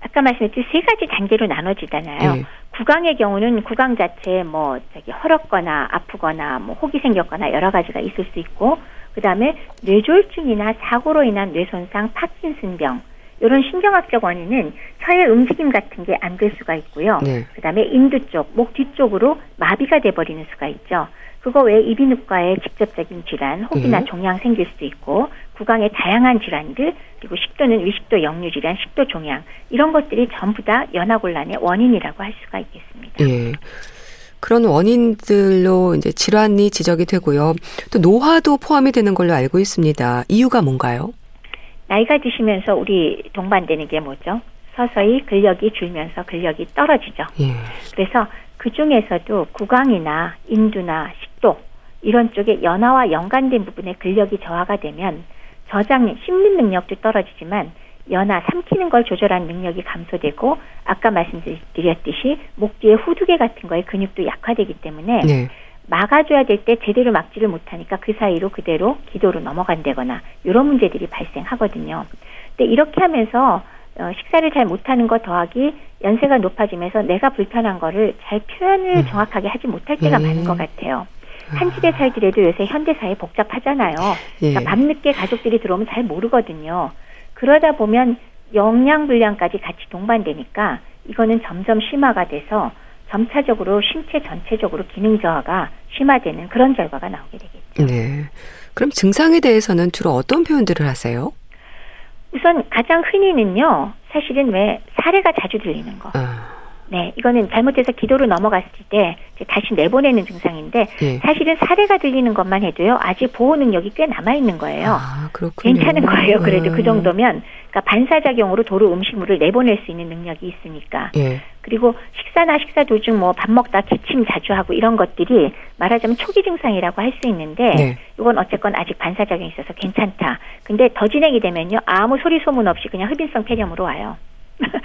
아까 말씀드린 세 가지 단계로 나눠지잖아요. 네. 구강의 경우는 구강 자체에 뭐 저기 헐었거나 아프거나 뭐 혹이 생겼거나 여러 가지가 있을 수 있고 그다음에 뇌졸중이나 사고로 인한 뇌손상, 파킨슨병 이런 신경학적 원인은 혀의 움직임 같은 게 안 될 수가 있고요. 네. 그다음에 인두 쪽, 목 뒤쪽으로 마비가 돼버리는 수가 있죠. 그거 외에 이비인후과의 직접적인 질환, 혹이나 네. 종양 생길 수도 있고 구강의 다양한 질환들 그리고 식도는 위식도 역류 질환, 식도 종양 이런 것들이 전부 다 연화곤란의 원인이라고 할 수가 있겠습니다. 예. 그런 원인들로 이제 질환이 지적이 되고요. 또 노화도 포함이 되는 걸로 알고 있습니다. 이유가 뭔가요? 나이가 드시면서 우리 동반되는 게 뭐죠? 서서히 근력이 줄면서 근력이 떨어지죠. 예. 그래서 그 중에서도 구강이나 인두나 식 도 이런 쪽에 연화와 연관된 부분에 근력이 저하가 되면 저장 씹는 능력도 떨어지지만 연화 삼키는 걸 조절하는 능력이 감소되고 아까 말씀드렸듯이 목 뒤에 후두개 같은 거에 근육도 약화되기 때문에 네. 막아줘야 될 때 제대로 막지를 못하니까 그 사이로 그대로 기도로 넘어간다거나 이런 문제들이 발생하거든요. 근데 이렇게 하면서 어, 식사를 잘 못하는 것 더하기 연세가 높아지면서 내가 불편한 거를 잘 표현을 음. 정확하게 하지 못할 때가 음. 많은 것 같아요. 한 집에 살더라도 요새 현대 사회 복잡하잖아요. 예. 그러니까 밤늦게 가족들이 들어오면 잘 모르거든요. 그러다 보면 영양 불량까지 같이 동반되니까 이거는 점점 심화가 돼서 점차적으로 신체 전체적으로 기능 저하가 심화되는 그런 결과가 나오게 되겠죠. 네. 그럼 증상에 대해서는 주로 어떤 표현들을 하세요? 우선 가장 흔히는요. 사실은 왜 사례가 자주 들리는 거. 아. 네, 이거는 잘못해서 기도로 넘어갔을 때 다시 내보내는 증상인데 네. 사실은 사례가 들리는 것만 해도요 아직 보호 능력이 꽤 남아 있는 거예요. 아, 그렇군요. 괜찮은 거예요. 그래도 음. 그 정도면 그러니까 반사작용으로 도로 음식물을 내보낼 수 있는 능력이 있으니까. 네. 그리고 식사나 식사 도중 뭐 밥 먹다 기침 자주 하고 이런 것들이 말하자면 초기 증상이라고 할 수 있는데 네. 이건 어쨌건 아직 반사작용이 있어서 괜찮다. 근데 더 진행이 되면요 아무 소리 소문 없이 그냥 흡인성 폐렴으로 와요.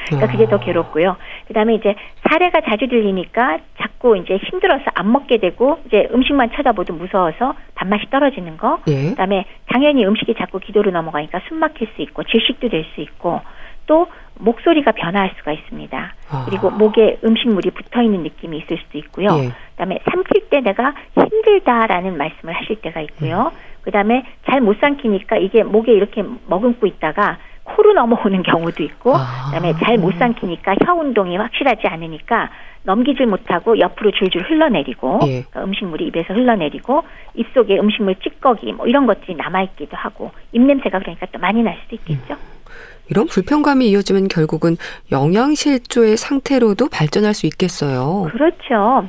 그러니까 그게 더 괴롭고요. 그다음에 이제 사례가 자주 들리니까 자꾸 이제 힘들어서 안 먹게 되고 이제 음식만 쳐다보도 무서워서 밥맛이 떨어지는 거. 예. 그다음에 당연히 음식이 자꾸 기도로 넘어가니까 숨 막힐 수 있고 질식도 될 수 있고 또 목소리가 변화할 수가 있습니다. 아. 그리고 목에 음식물이 붙어 있는 느낌이 있을 수도 있고요. 예. 그다음에 삼킬 때 내가 힘들다라는 말씀을 하실 때가 있고요. 음. 그다음에 잘 못 삼키니까 이게 목에 이렇게 머금고 있다가 코로 넘어오는 경우도 있고 아. 그다음에 잘 못 삼키니까 혀 운동이 확실하지 않으니까 넘기질 못하고 옆으로 줄줄 흘러내리고 예. 그러니까 음식물이 입에서 흘러내리고 입 속에 음식물 찌꺼기 뭐 이런 것들이 남아있기도 하고 입 냄새가 그러니까 또 많이 날 수도 있겠죠. 음. 이런 불편감이 이어지면 결국은 영양실조의 상태로도 발전할 수 있겠어요. 그렇죠.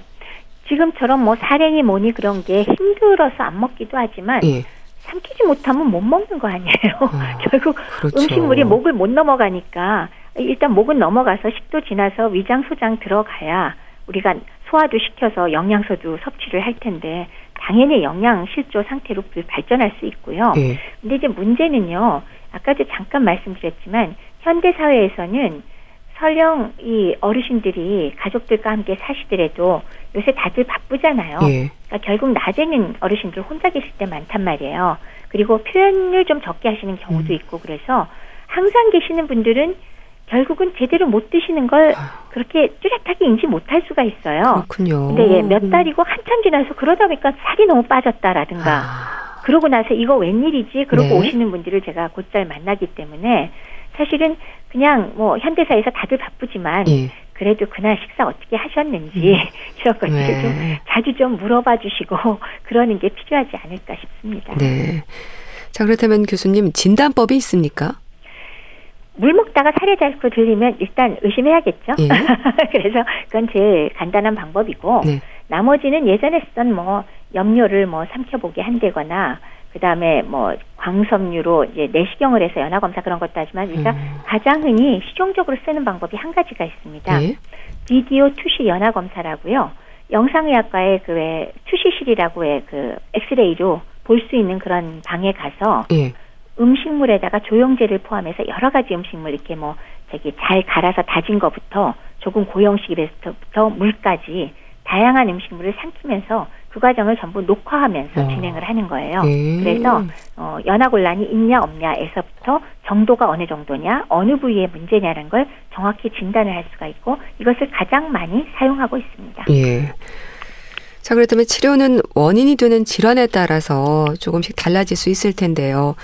지금처럼 뭐 사랭이 뭐니 그런 게 힘들어서 안 먹기도 하지만 예. 삼키지 못하면 못 먹는 거 아니에요. 어, (laughs) 결국 그렇죠. 음식물이 목을 못 넘어가니까 일단 목은 넘어가서 식도 지나서 위장 소장 들어가야 우리가 소화도 시켜서 영양소도 섭취를 할 텐데 당연히 영양 실조 상태로 발전할 수 있고요. 네. 근데 이제 문제는요. 아까도 잠깐 말씀드렸지만 현대 사회에서는 설령 이 어르신들이 가족들과 함께 사시더라도 요새 다들 바쁘잖아요. 예. 그러니까 결국 낮에는 어르신들 혼자 계실 때 많단 말이에요. 그리고 표현을 좀 적게 하시는 경우도 음. 있고 그래서 항상 계시는 분들은 결국은 제대로 못 드시는 걸 그렇게 뚜렷하게 인지 못할 수가 있어요. 그렇군요. 근데 예, 몇 달이고 한참 지나서 그러다 보니까 살이 너무 빠졌다라든가 아. 그러고 나서 이거 웬일이지 그러고 네. 오시는 분들을 제가 곧잘 만나기 때문에 사실은 그냥 뭐 현대사에서 다들 바쁘지만 예. 그래도 그날 식사 어떻게 하셨는지 음. (laughs) 이런 것들을 네. 좀 자주 좀 물어봐 주시고 (laughs) 그러는 게 필요하지 않을까 싶습니다. 네. 자 그렇다면 교수님 진단법이 있습니까? 물 먹다가 살이 자꾸 들리면 일단 의심해야겠죠. 예. (laughs) 그래서 그건 제일 간단한 방법이고 네. 나머지는 예전에 쓰던 뭐 염료를 뭐 삼켜보게 한다거나 그다음에 뭐 광섬유로 이제 내시경을 해서 연화 검사 그런 것도 하지만 우리가 음. 가장 흔히 실용적으로 쓰는 방법이 한 가지가 있습니다. 예? 비디오 투시 연화 검사라고요. 영상의학과의 그 왜 투시실이라고 의그 엑스레이로 볼 수 있는 그런 방에 가서 예. 음식물에다가 조영제를 포함해서 여러 가지 음식물 이렇게 뭐 저기 잘 갈아서 다진 거부터 조금 고형식에서부터 물까지 다양한 음식물을 삼키면서 그 과정을 전부 녹화하면서 어. 진행을 하는 거예요. 네. 그래서 어, 연하 곤란이 있냐 없냐에서부터 정도가 어느 정도냐, 어느 부위에 문제냐는 걸 정확히 진단을 할 수가 있고 이것을 가장 많이 사용하고 있습니다. 예. 자, 그렇다면 치료는 원인이 되는 질환에 따라서 조금씩 달라질 수 있을 텐데요.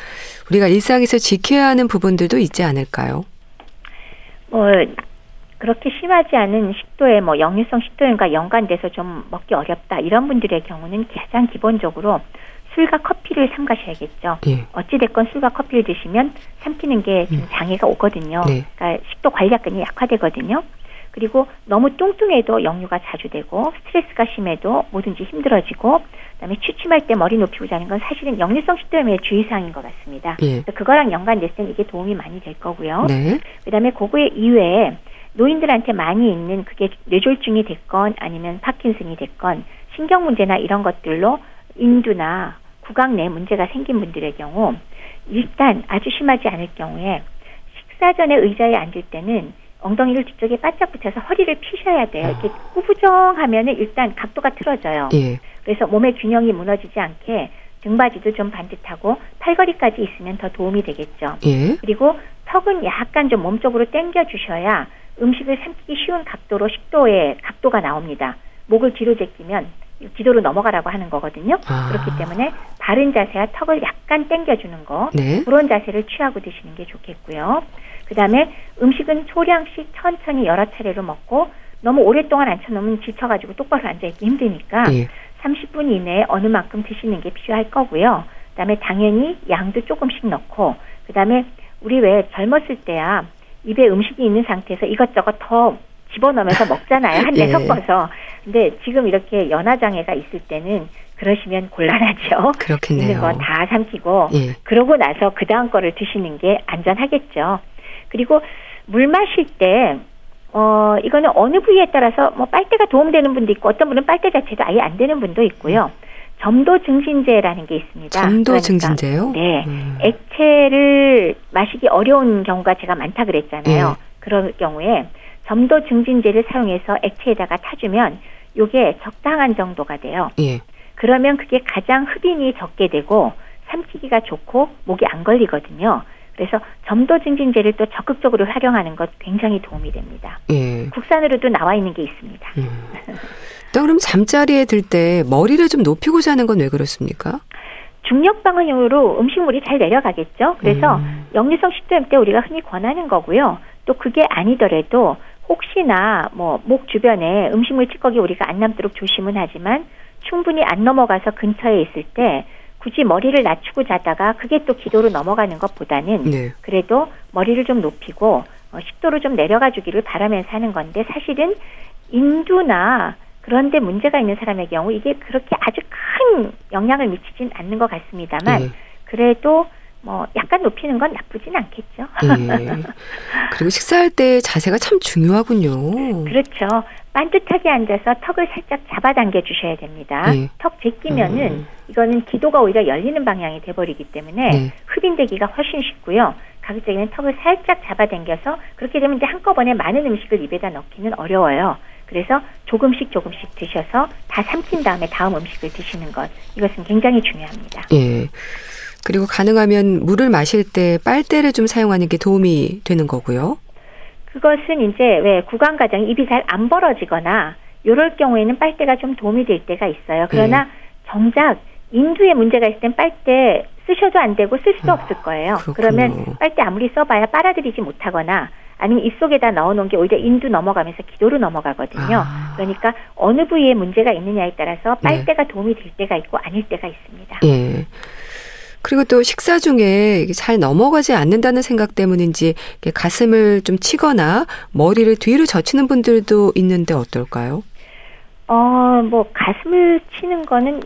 우리가 일상에서 지켜야 하는 부분들도 있지 않을까요? 뭐 그렇게 심하지 않은 식도에 뭐 역류성 식도염과 연관돼서 좀 먹기 어렵다 이런 분들의 경우는 가장 기본적으로 술과 커피를 삼가셔야겠죠. 예. 어찌 됐건 술과 커피를 드시면 삼키는 게좀 음. 장애가 오거든요. 네. 그러니까 식도 관략근이 약화되거든요. 그리고 너무 뚱뚱해도 역류가 자주 되고 스트레스가 심해도 뭐든지 힘들어지고 그다음에 취침할 때 머리 높이고 자는 건 사실은 역류성 식도염의 주의사항인 것 같습니다. 예. 그거랑 연관됐을 땐 이게 도움이 많이 될 거고요. 네. 그다음에 그거 이외에 노인들한테 많이 있는 그게 뇌졸중이 됐건 아니면 파킨슨이 됐건 신경 문제나 이런 것들로 인두나 구강 내 문제가 생긴 분들의 경우 일단 아주 심하지 않을 경우에 식사 전에 의자에 앉을 때는 엉덩이를 뒤쪽에 바짝 붙여서 허리를 피셔야 돼요. 이렇게 구부정하면은 일단 각도가 틀어져요. 예. 그래서 몸의 균형이 무너지지 않게 등받이도 좀 반듯하고 팔걸이까지 있으면 더 도움이 되겠죠. 예. 그리고 턱은 약간 좀 몸쪽으로 당겨 주셔야 음식을 삼키기 쉬운 각도로 식도의 각도가 나옵니다. 목을 뒤로 제끼면 기도로 넘어가라고 하는 거거든요. 아. 그렇기 때문에 바른 자세와 턱을 약간 당겨주는 거 네. 그런 자세를 취하고 드시는 게 좋겠고요. 그 다음에 음식은 소량씩 천천히 여러 차례로 먹고 너무 오랫동안 앉혀놓으면 지쳐가지고 똑바로 앉아있기 힘드니까 예. 30분 이내에 어느 만큼 드시는 게 필요할 거고요. 그 다음에 당연히 양도 조금씩 넣고 그 다음에 우리 왜 젊었을 때야 입에 음식이 있는 상태에서 이것저것 더 집어넣으면서 먹잖아요. 한대 (laughs) 예. 섞어서. 근데 지금 이렇게 연화장애가 있을 때는 그러시면 곤란하죠. 그렇겠네요. 있는 거다 삼키고 예. 그러고 나서 그 다음 거를 드시는 게 안전하겠죠. 그리고 물 마실 때 어, 이거는 어느 부위에 따라서 뭐 빨대가 도움되는 분도 있고 어떤 분은 빨대 자체도 아예 안 되는 분도 있고요. 점도 증진제라는 게 있습니다. 점도 그러니까, 증진제요? 네. 음. 액체를 마시기 어려운 경우가 제가 많다 그랬잖아요. 예. 그럴 경우에 점도 증진제를 사용해서 액체에다가 타주면 이게 적당한 정도가 돼요. 예. 그러면 그게 가장 흡인이 적게 되고 삼키기가 좋고 목이 안 걸리거든요. 그래서 점도 증진제를 또 적극적으로 활용하는 것 굉장히 도움이 됩니다. 예. 국산으로도 나와 있는 게 있습니다. 음. (laughs) 또 그럼 잠자리에 들 때 머리를 좀 높이고 자는 건 왜 그렇습니까? 중력 방향으로 음식물이 잘 내려가겠죠. 그래서 음. 역류성 식도염 때 우리가 흔히 권하는 거고요. 또 그게 아니더라도 혹시나 뭐 목 주변에 음식물 찌꺼기 우리가 안 남도록 조심은 하지만 충분히 안 넘어가서 근처에 있을 때 굳이 머리를 낮추고 자다가 그게 또 기도로 넘어가는 것보다는 네. 그래도 머리를 좀 높이고 어, 식도로 좀 내려가 주기를 바라면서 하는 건데 사실은 인두나 그런데 문제가 있는 사람의 경우 이게 그렇게 아주 큰 영향을 미치진 않는 것 같습니다만 네. 그래도 뭐 약간 높이는 건 나쁘진 않겠죠. 예. 그리고 식사할 때 자세가 참 중요하군요. 그렇죠. 반듯하게 앉아서 턱을 살짝 잡아당겨 주셔야 됩니다. 예. 턱 제끼면은 음. 이거는 기도가 오히려 열리는 방향이 돼버리기 때문에 네. 흡인되기가 훨씬 쉽고요. 가급적이면 턱을 살짝 잡아당겨서 그렇게 되면 이제 한꺼번에 많은 음식을 입에다 넣기는 어려워요. 그래서 조금씩 조금씩 드셔서 다 삼킨 다음에 다음 음식을 드시는 것 이것은 굉장히 중요합니다. 예. 그리고 가능하면 물을 마실 때 빨대를 좀 사용하는 게 도움이 되는 거고요. 그것은 이제 왜 구강 과정이 입이 잘 안 벌어지거나 이럴 경우에는 빨대가 좀 도움이 될 때가 있어요. 그러나 네. 정작 인두에 문제가 있을 땐 빨대 쓰셔도 안 되고 쓸 수도 아, 없을 거예요. 그렇군요. 그러면 빨대 아무리 써봐야 빨아들이지 못하거나 아니면 입 속에다 넣어놓은 게 오히려 인두 넘어가면서 기도로 넘어가거든요. 아. 그러니까 어느 부위에 문제가 있느냐에 따라서 빨대가 네. 도움이 될 때가 있고 아닐 때가 있습니다. 예. 그리고 또 식사 중에 잘 넘어가지 않는다는 생각 때문인지 가슴을 좀 치거나 머리를 뒤로 젖히는 분들도 있는데 어떨까요? 어, 뭐 가슴을 치는 거는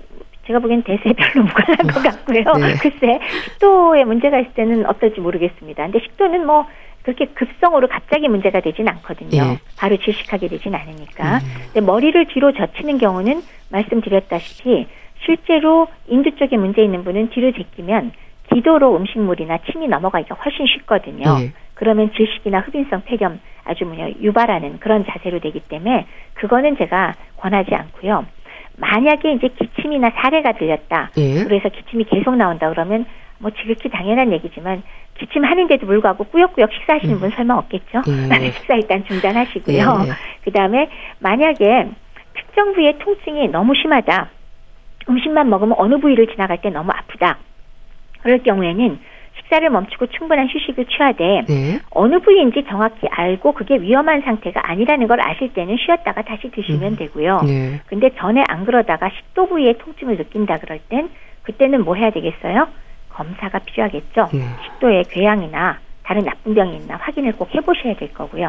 제가 보기엔 대세에 별로 무관한 것 같고요. (laughs) 네. 글쎄 식도에 문제가 있을 때는 어떨지 모르겠습니다. 근데 식도는 뭐 그렇게 급성으로 갑자기 문제가 되진 않거든요. 네. 바로 질식하게 되진 않으니까. 음. 근데 머리를 뒤로 젖히는 경우는 말씀드렸다시피 실제로 인두 쪽에 문제 있는 분은 뒤로 제끼면 기도로 음식물이나 침이 넘어가기가 훨씬 쉽거든요. 네. 그러면 질식이나 흡인성 폐렴 아주 뭐냐 유발하는 그런 자세로 되기 때문에 그거는 제가 권하지 않고요. 만약에 이제 기침이나 사례가 들렸다. 네. 그래서 기침이 계속 나온다 그러면 뭐 지극히 당연한 얘기지만 기침하는데도 불구하고 꾸역꾸역 식사하시는 음. 분 설마 없겠죠? 네. (laughs) 식사 일단 중단하시고요. 네. 그 다음에 만약에 특정 부위의 통증이 너무 심하다. 음식만 먹으면 어느 부위를 지나갈 때 너무 아프다. 그럴 경우에는 식사를 멈추고 충분한 휴식을 취하되 네. 어느 부위인지 정확히 알고 그게 위험한 상태가 아니라는 걸 아실 때는 쉬었다가 다시 드시면 음. 되고요. 네. 근데 전에 안 그러다가 식도 부위에 통증을 느낀다 그럴 땐 그때는 뭐 해야 되겠어요? 검사가 필요하겠죠. 네. 식도에 궤양이나 다른 나쁜 병이 있나 확인을 꼭 해보셔야 될 거고요.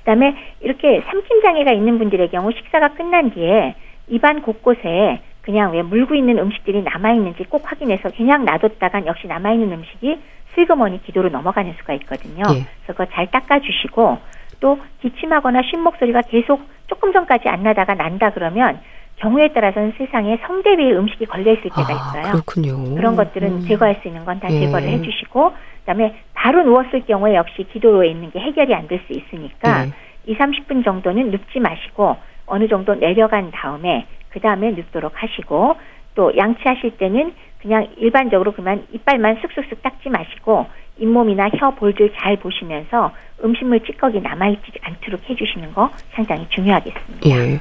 그다음에 이렇게 삼킴 장애가 있는 분들의 경우 식사가 끝난 뒤에 입안 곳곳에 그냥 왜 물고 있는 음식들이 남아있는지 꼭 확인해서 그냥 놔뒀다간 역시 남아있는 음식이 슬그머니 기도로 넘어가는 수가 있거든요. 예. 그래서 그거 잘 닦아주시고 또 기침하거나 쉰 목소리가 계속 조금 전까지 안 나다가 난다 그러면 경우에 따라서는 세상에 성대 위에 음식이 걸려 있을 때가 아, 있어요. 아, 그렇군요. 그런 것들은 음. 제거할 수 있는 건다 예. 제거를 해주시고 그다음에 바로 누웠을 경우에 역시 기도로에 있는 게 해결이 안 될 수 있으니까 예. 2, 30분 정도는 눕지 마시고 어느 정도 내려간 다음에 그 다음에 눕도록 하시고 또 양치하실 때는 그냥 일반적으로 그만 이빨만 쓱쓱쓱 닦지 마시고 잇몸이나 혀 볼들 잘 보시면서 음식물 찌꺼기 남아있지 않도록 해주시는 거 상당히 중요하겠습니다. 예.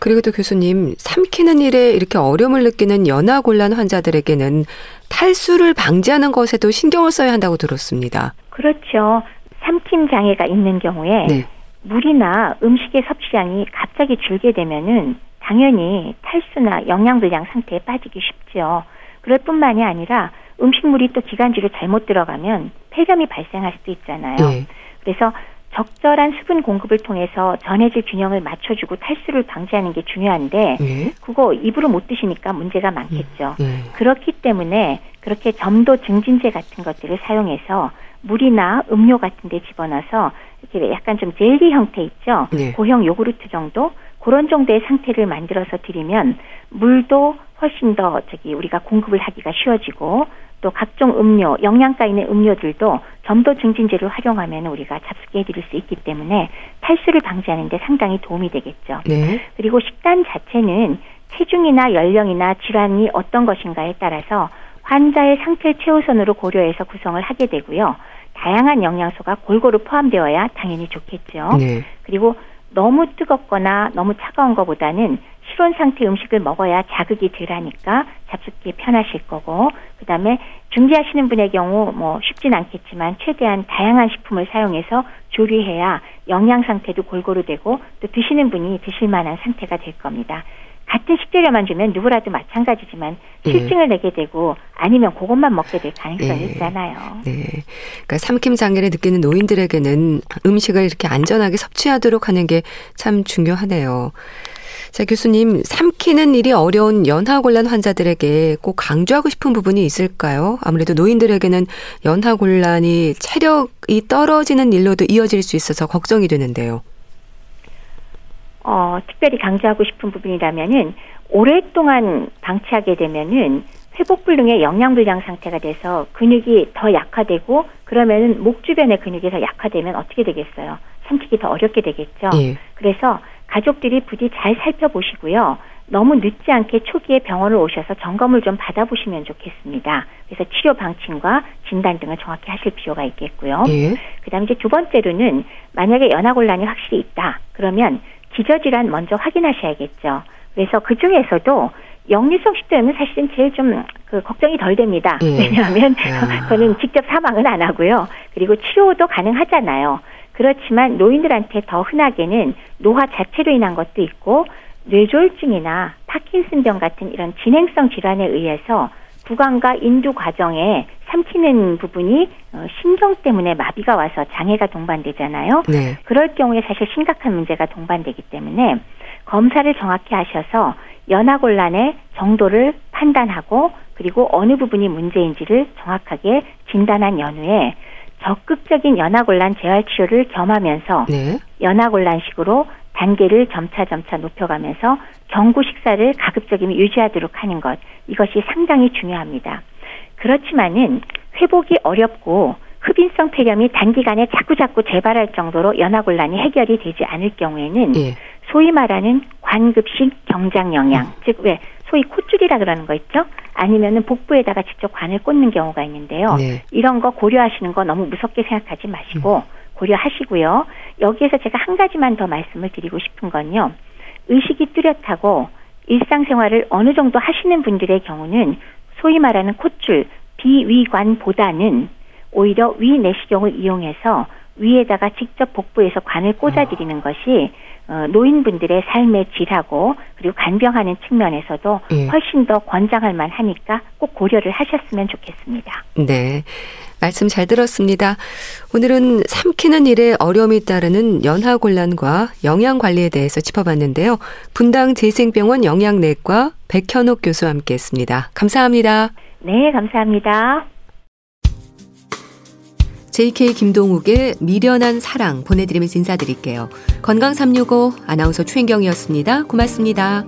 그리고 또 교수님, 삼키는 일에 이렇게 어려움을 느끼는 연화곤란 환자들에게는 탈수를 방지하는 것에도 신경을 써야 한다고 들었습니다. 그렇죠. 삼킴 장애가 있는 경우에 네. 물이나 음식의 섭취량이 갑자기 줄게 되면은 당연히 탈수나 영양불량 상태에 빠지기 쉽죠. 그럴 뿐만이 아니라 음식물이 또 기관지로 잘못 들어가면 폐렴이 발생할 수도 있잖아요. 네. 그래서 적절한 수분 공급을 통해서 전해질 균형을 맞춰주고 탈수를 방지하는 게 중요한데 네. 그거 입으로 못 드시니까 문제가 많겠죠. 네. 그렇기 때문에 그렇게 점도 증진제 같은 것들을 사용해서 물이나 음료 같은 데 집어넣어서 이렇게 약간 좀 젤리 형태 있죠. 네. 고형 요구르트 정도 그런 정도의 상태를 만들어서 드리면 물도 훨씬 더 저기 우리가 공급을 하기가 쉬워지고 또 각종 음료, 영양가 있는 음료들도 점도 증진제를 활용하면 우리가 잡수게 해드릴 수 있기 때문에 탈수를 방지하는 데 상당히 도움이 되겠죠. 네. 그리고 식단 자체는 체중이나 연령이나 질환이 어떤 것인가에 따라서 환자의 상태 최우선으로 고려해서 구성을 하게 되고요. 다양한 영양소가 골고루 포함되어야 당연히 좋겠죠. 네. 그리고 너무 뜨겁거나 너무 차가운 것보다는 실온 상태 음식을 먹어야 자극이 덜하니까 잡숫기 편하실 거고 그다음에 중지하시는 분의 경우 뭐 쉽진 않겠지만 최대한 다양한 식품을 사용해서 조리해야 영양 상태도 골고루 되고 또 드시는 분이 드실 만한 상태가 될 겁니다. 같은 식재료만 주면 누구라도 마찬가지지만 예. 실증을 내게 되고 아니면 그것만 먹게 될 가능성이 네. 있잖아요. 네. 그러니까 삼킴 장애를 느끼는 노인들에게는 음식을 이렇게 안전하게 섭취하도록 하는 게 참 중요하네요. 자, 교수님, 삼키는 일이 어려운 연하곤란 환자들에게 꼭 강조하고 싶은 부분이 있을까요? 아무래도 노인들에게는 연하곤란이 체력이 떨어지는 일로도 이어질 수 있어서 걱정이 되는데요. 어, 특별히 강조하고 싶은 부분이라면은 오랫동안 방치하게 되면은 회복 불능의 영양 불량 상태가 돼서 근육이 더 약화되고 그러면은 목 주변의 근육이 더 약화되면 어떻게 되겠어요? 삼키기 더 어렵게 되겠죠. 예. 그래서 가족들이 부디 잘 살펴보시고요. 너무 늦지 않게 초기에 병원을 오셔서 점검을 좀 받아보시면 좋겠습니다. 그래서 치료 방침과 진단 등을 정확히 하실 필요가 있겠고요. 예. 그다음에 이제 두 번째로는 만약에 연화곤란이 확실히 있다. 그러면 기저질환 먼저 확인하셔야겠죠. 그래서 그 중에서도 역류성 식도염은 사실은 제일 좀 그 걱정이 덜 됩니다. 예. 왜냐하면 야. (laughs) 저는 직접 사망은 안 하고요. 그리고 치료도 가능하잖아요. 그렇지만 노인들한테 더 흔하게는 노화 자체로 인한 것도 있고 뇌졸중이나 파킨슨병 같은 이런 진행성 질환에 의해서 구강과 인두 과정에 삼키는 부분이 어, 심정 때문에 마비가 와서 장애가 동반되잖아요. 네. 그럴 경우에 사실 심각한 문제가 동반되기 때문에 검사를 정확히 하셔서 연화곤란의 정도를 판단하고 그리고 어느 부분이 문제인지를 정확하게 진단한 연후에 적극적인 연화곤란 재활 치료를 겸하면서 네. 연화곤란식으로 단계를 점차 점차 높여가면서 경구 식사를 가급적이면 유지하도록 하는 것 이것이 상당히 중요합니다. 그렇지만은 회복이 어렵고 흡인성 폐렴이 단기간에 자꾸자꾸 재발할 정도로 연화곤란이 해결이 되지 않을 경우에는 예. 소위 말하는 관급식 경장 영양, 음. 즉왜 소위 콧줄이라 그러는 거 있죠? 아니면은 복부에다가 직접 관을 꽂는 경우가 있는데요. 네. 이런 거 고려하시는 거 너무 무섭게 생각하지 마시고 음. 고려하시고요. 여기에서 제가 한 가지만 더 말씀을 드리고 싶은 건요. 의식이 뚜렷하고 일상생활을 어느 정도 하시는 분들의 경우는 소위 말하는 콧줄 비위관보다는 오히려 위내시경을 이용해서 위에다가 직접 복부에서 관을 꽂아드리는 것이 어, 노인분들의 삶의 질하고 그리고 간병하는 측면에서도 예. 훨씬 더 권장할 만하니까 꼭 고려를 하셨으면 좋겠습니다. 네. 말씀 잘 들었습니다. 오늘은 삼키는 일에 어려움이 따르는 연하곤란과 영양관리에 대해서 짚어봤는데요. 분당 재생병원 영양내과 백현옥 교수와 함께 했습니다. 감사합니다. 네, 감사합니다. JK 김동욱의 미련한 사랑 보내드리면서 인사드릴게요. 건강365 아나운서 최인경이었습니다. 고맙습니다.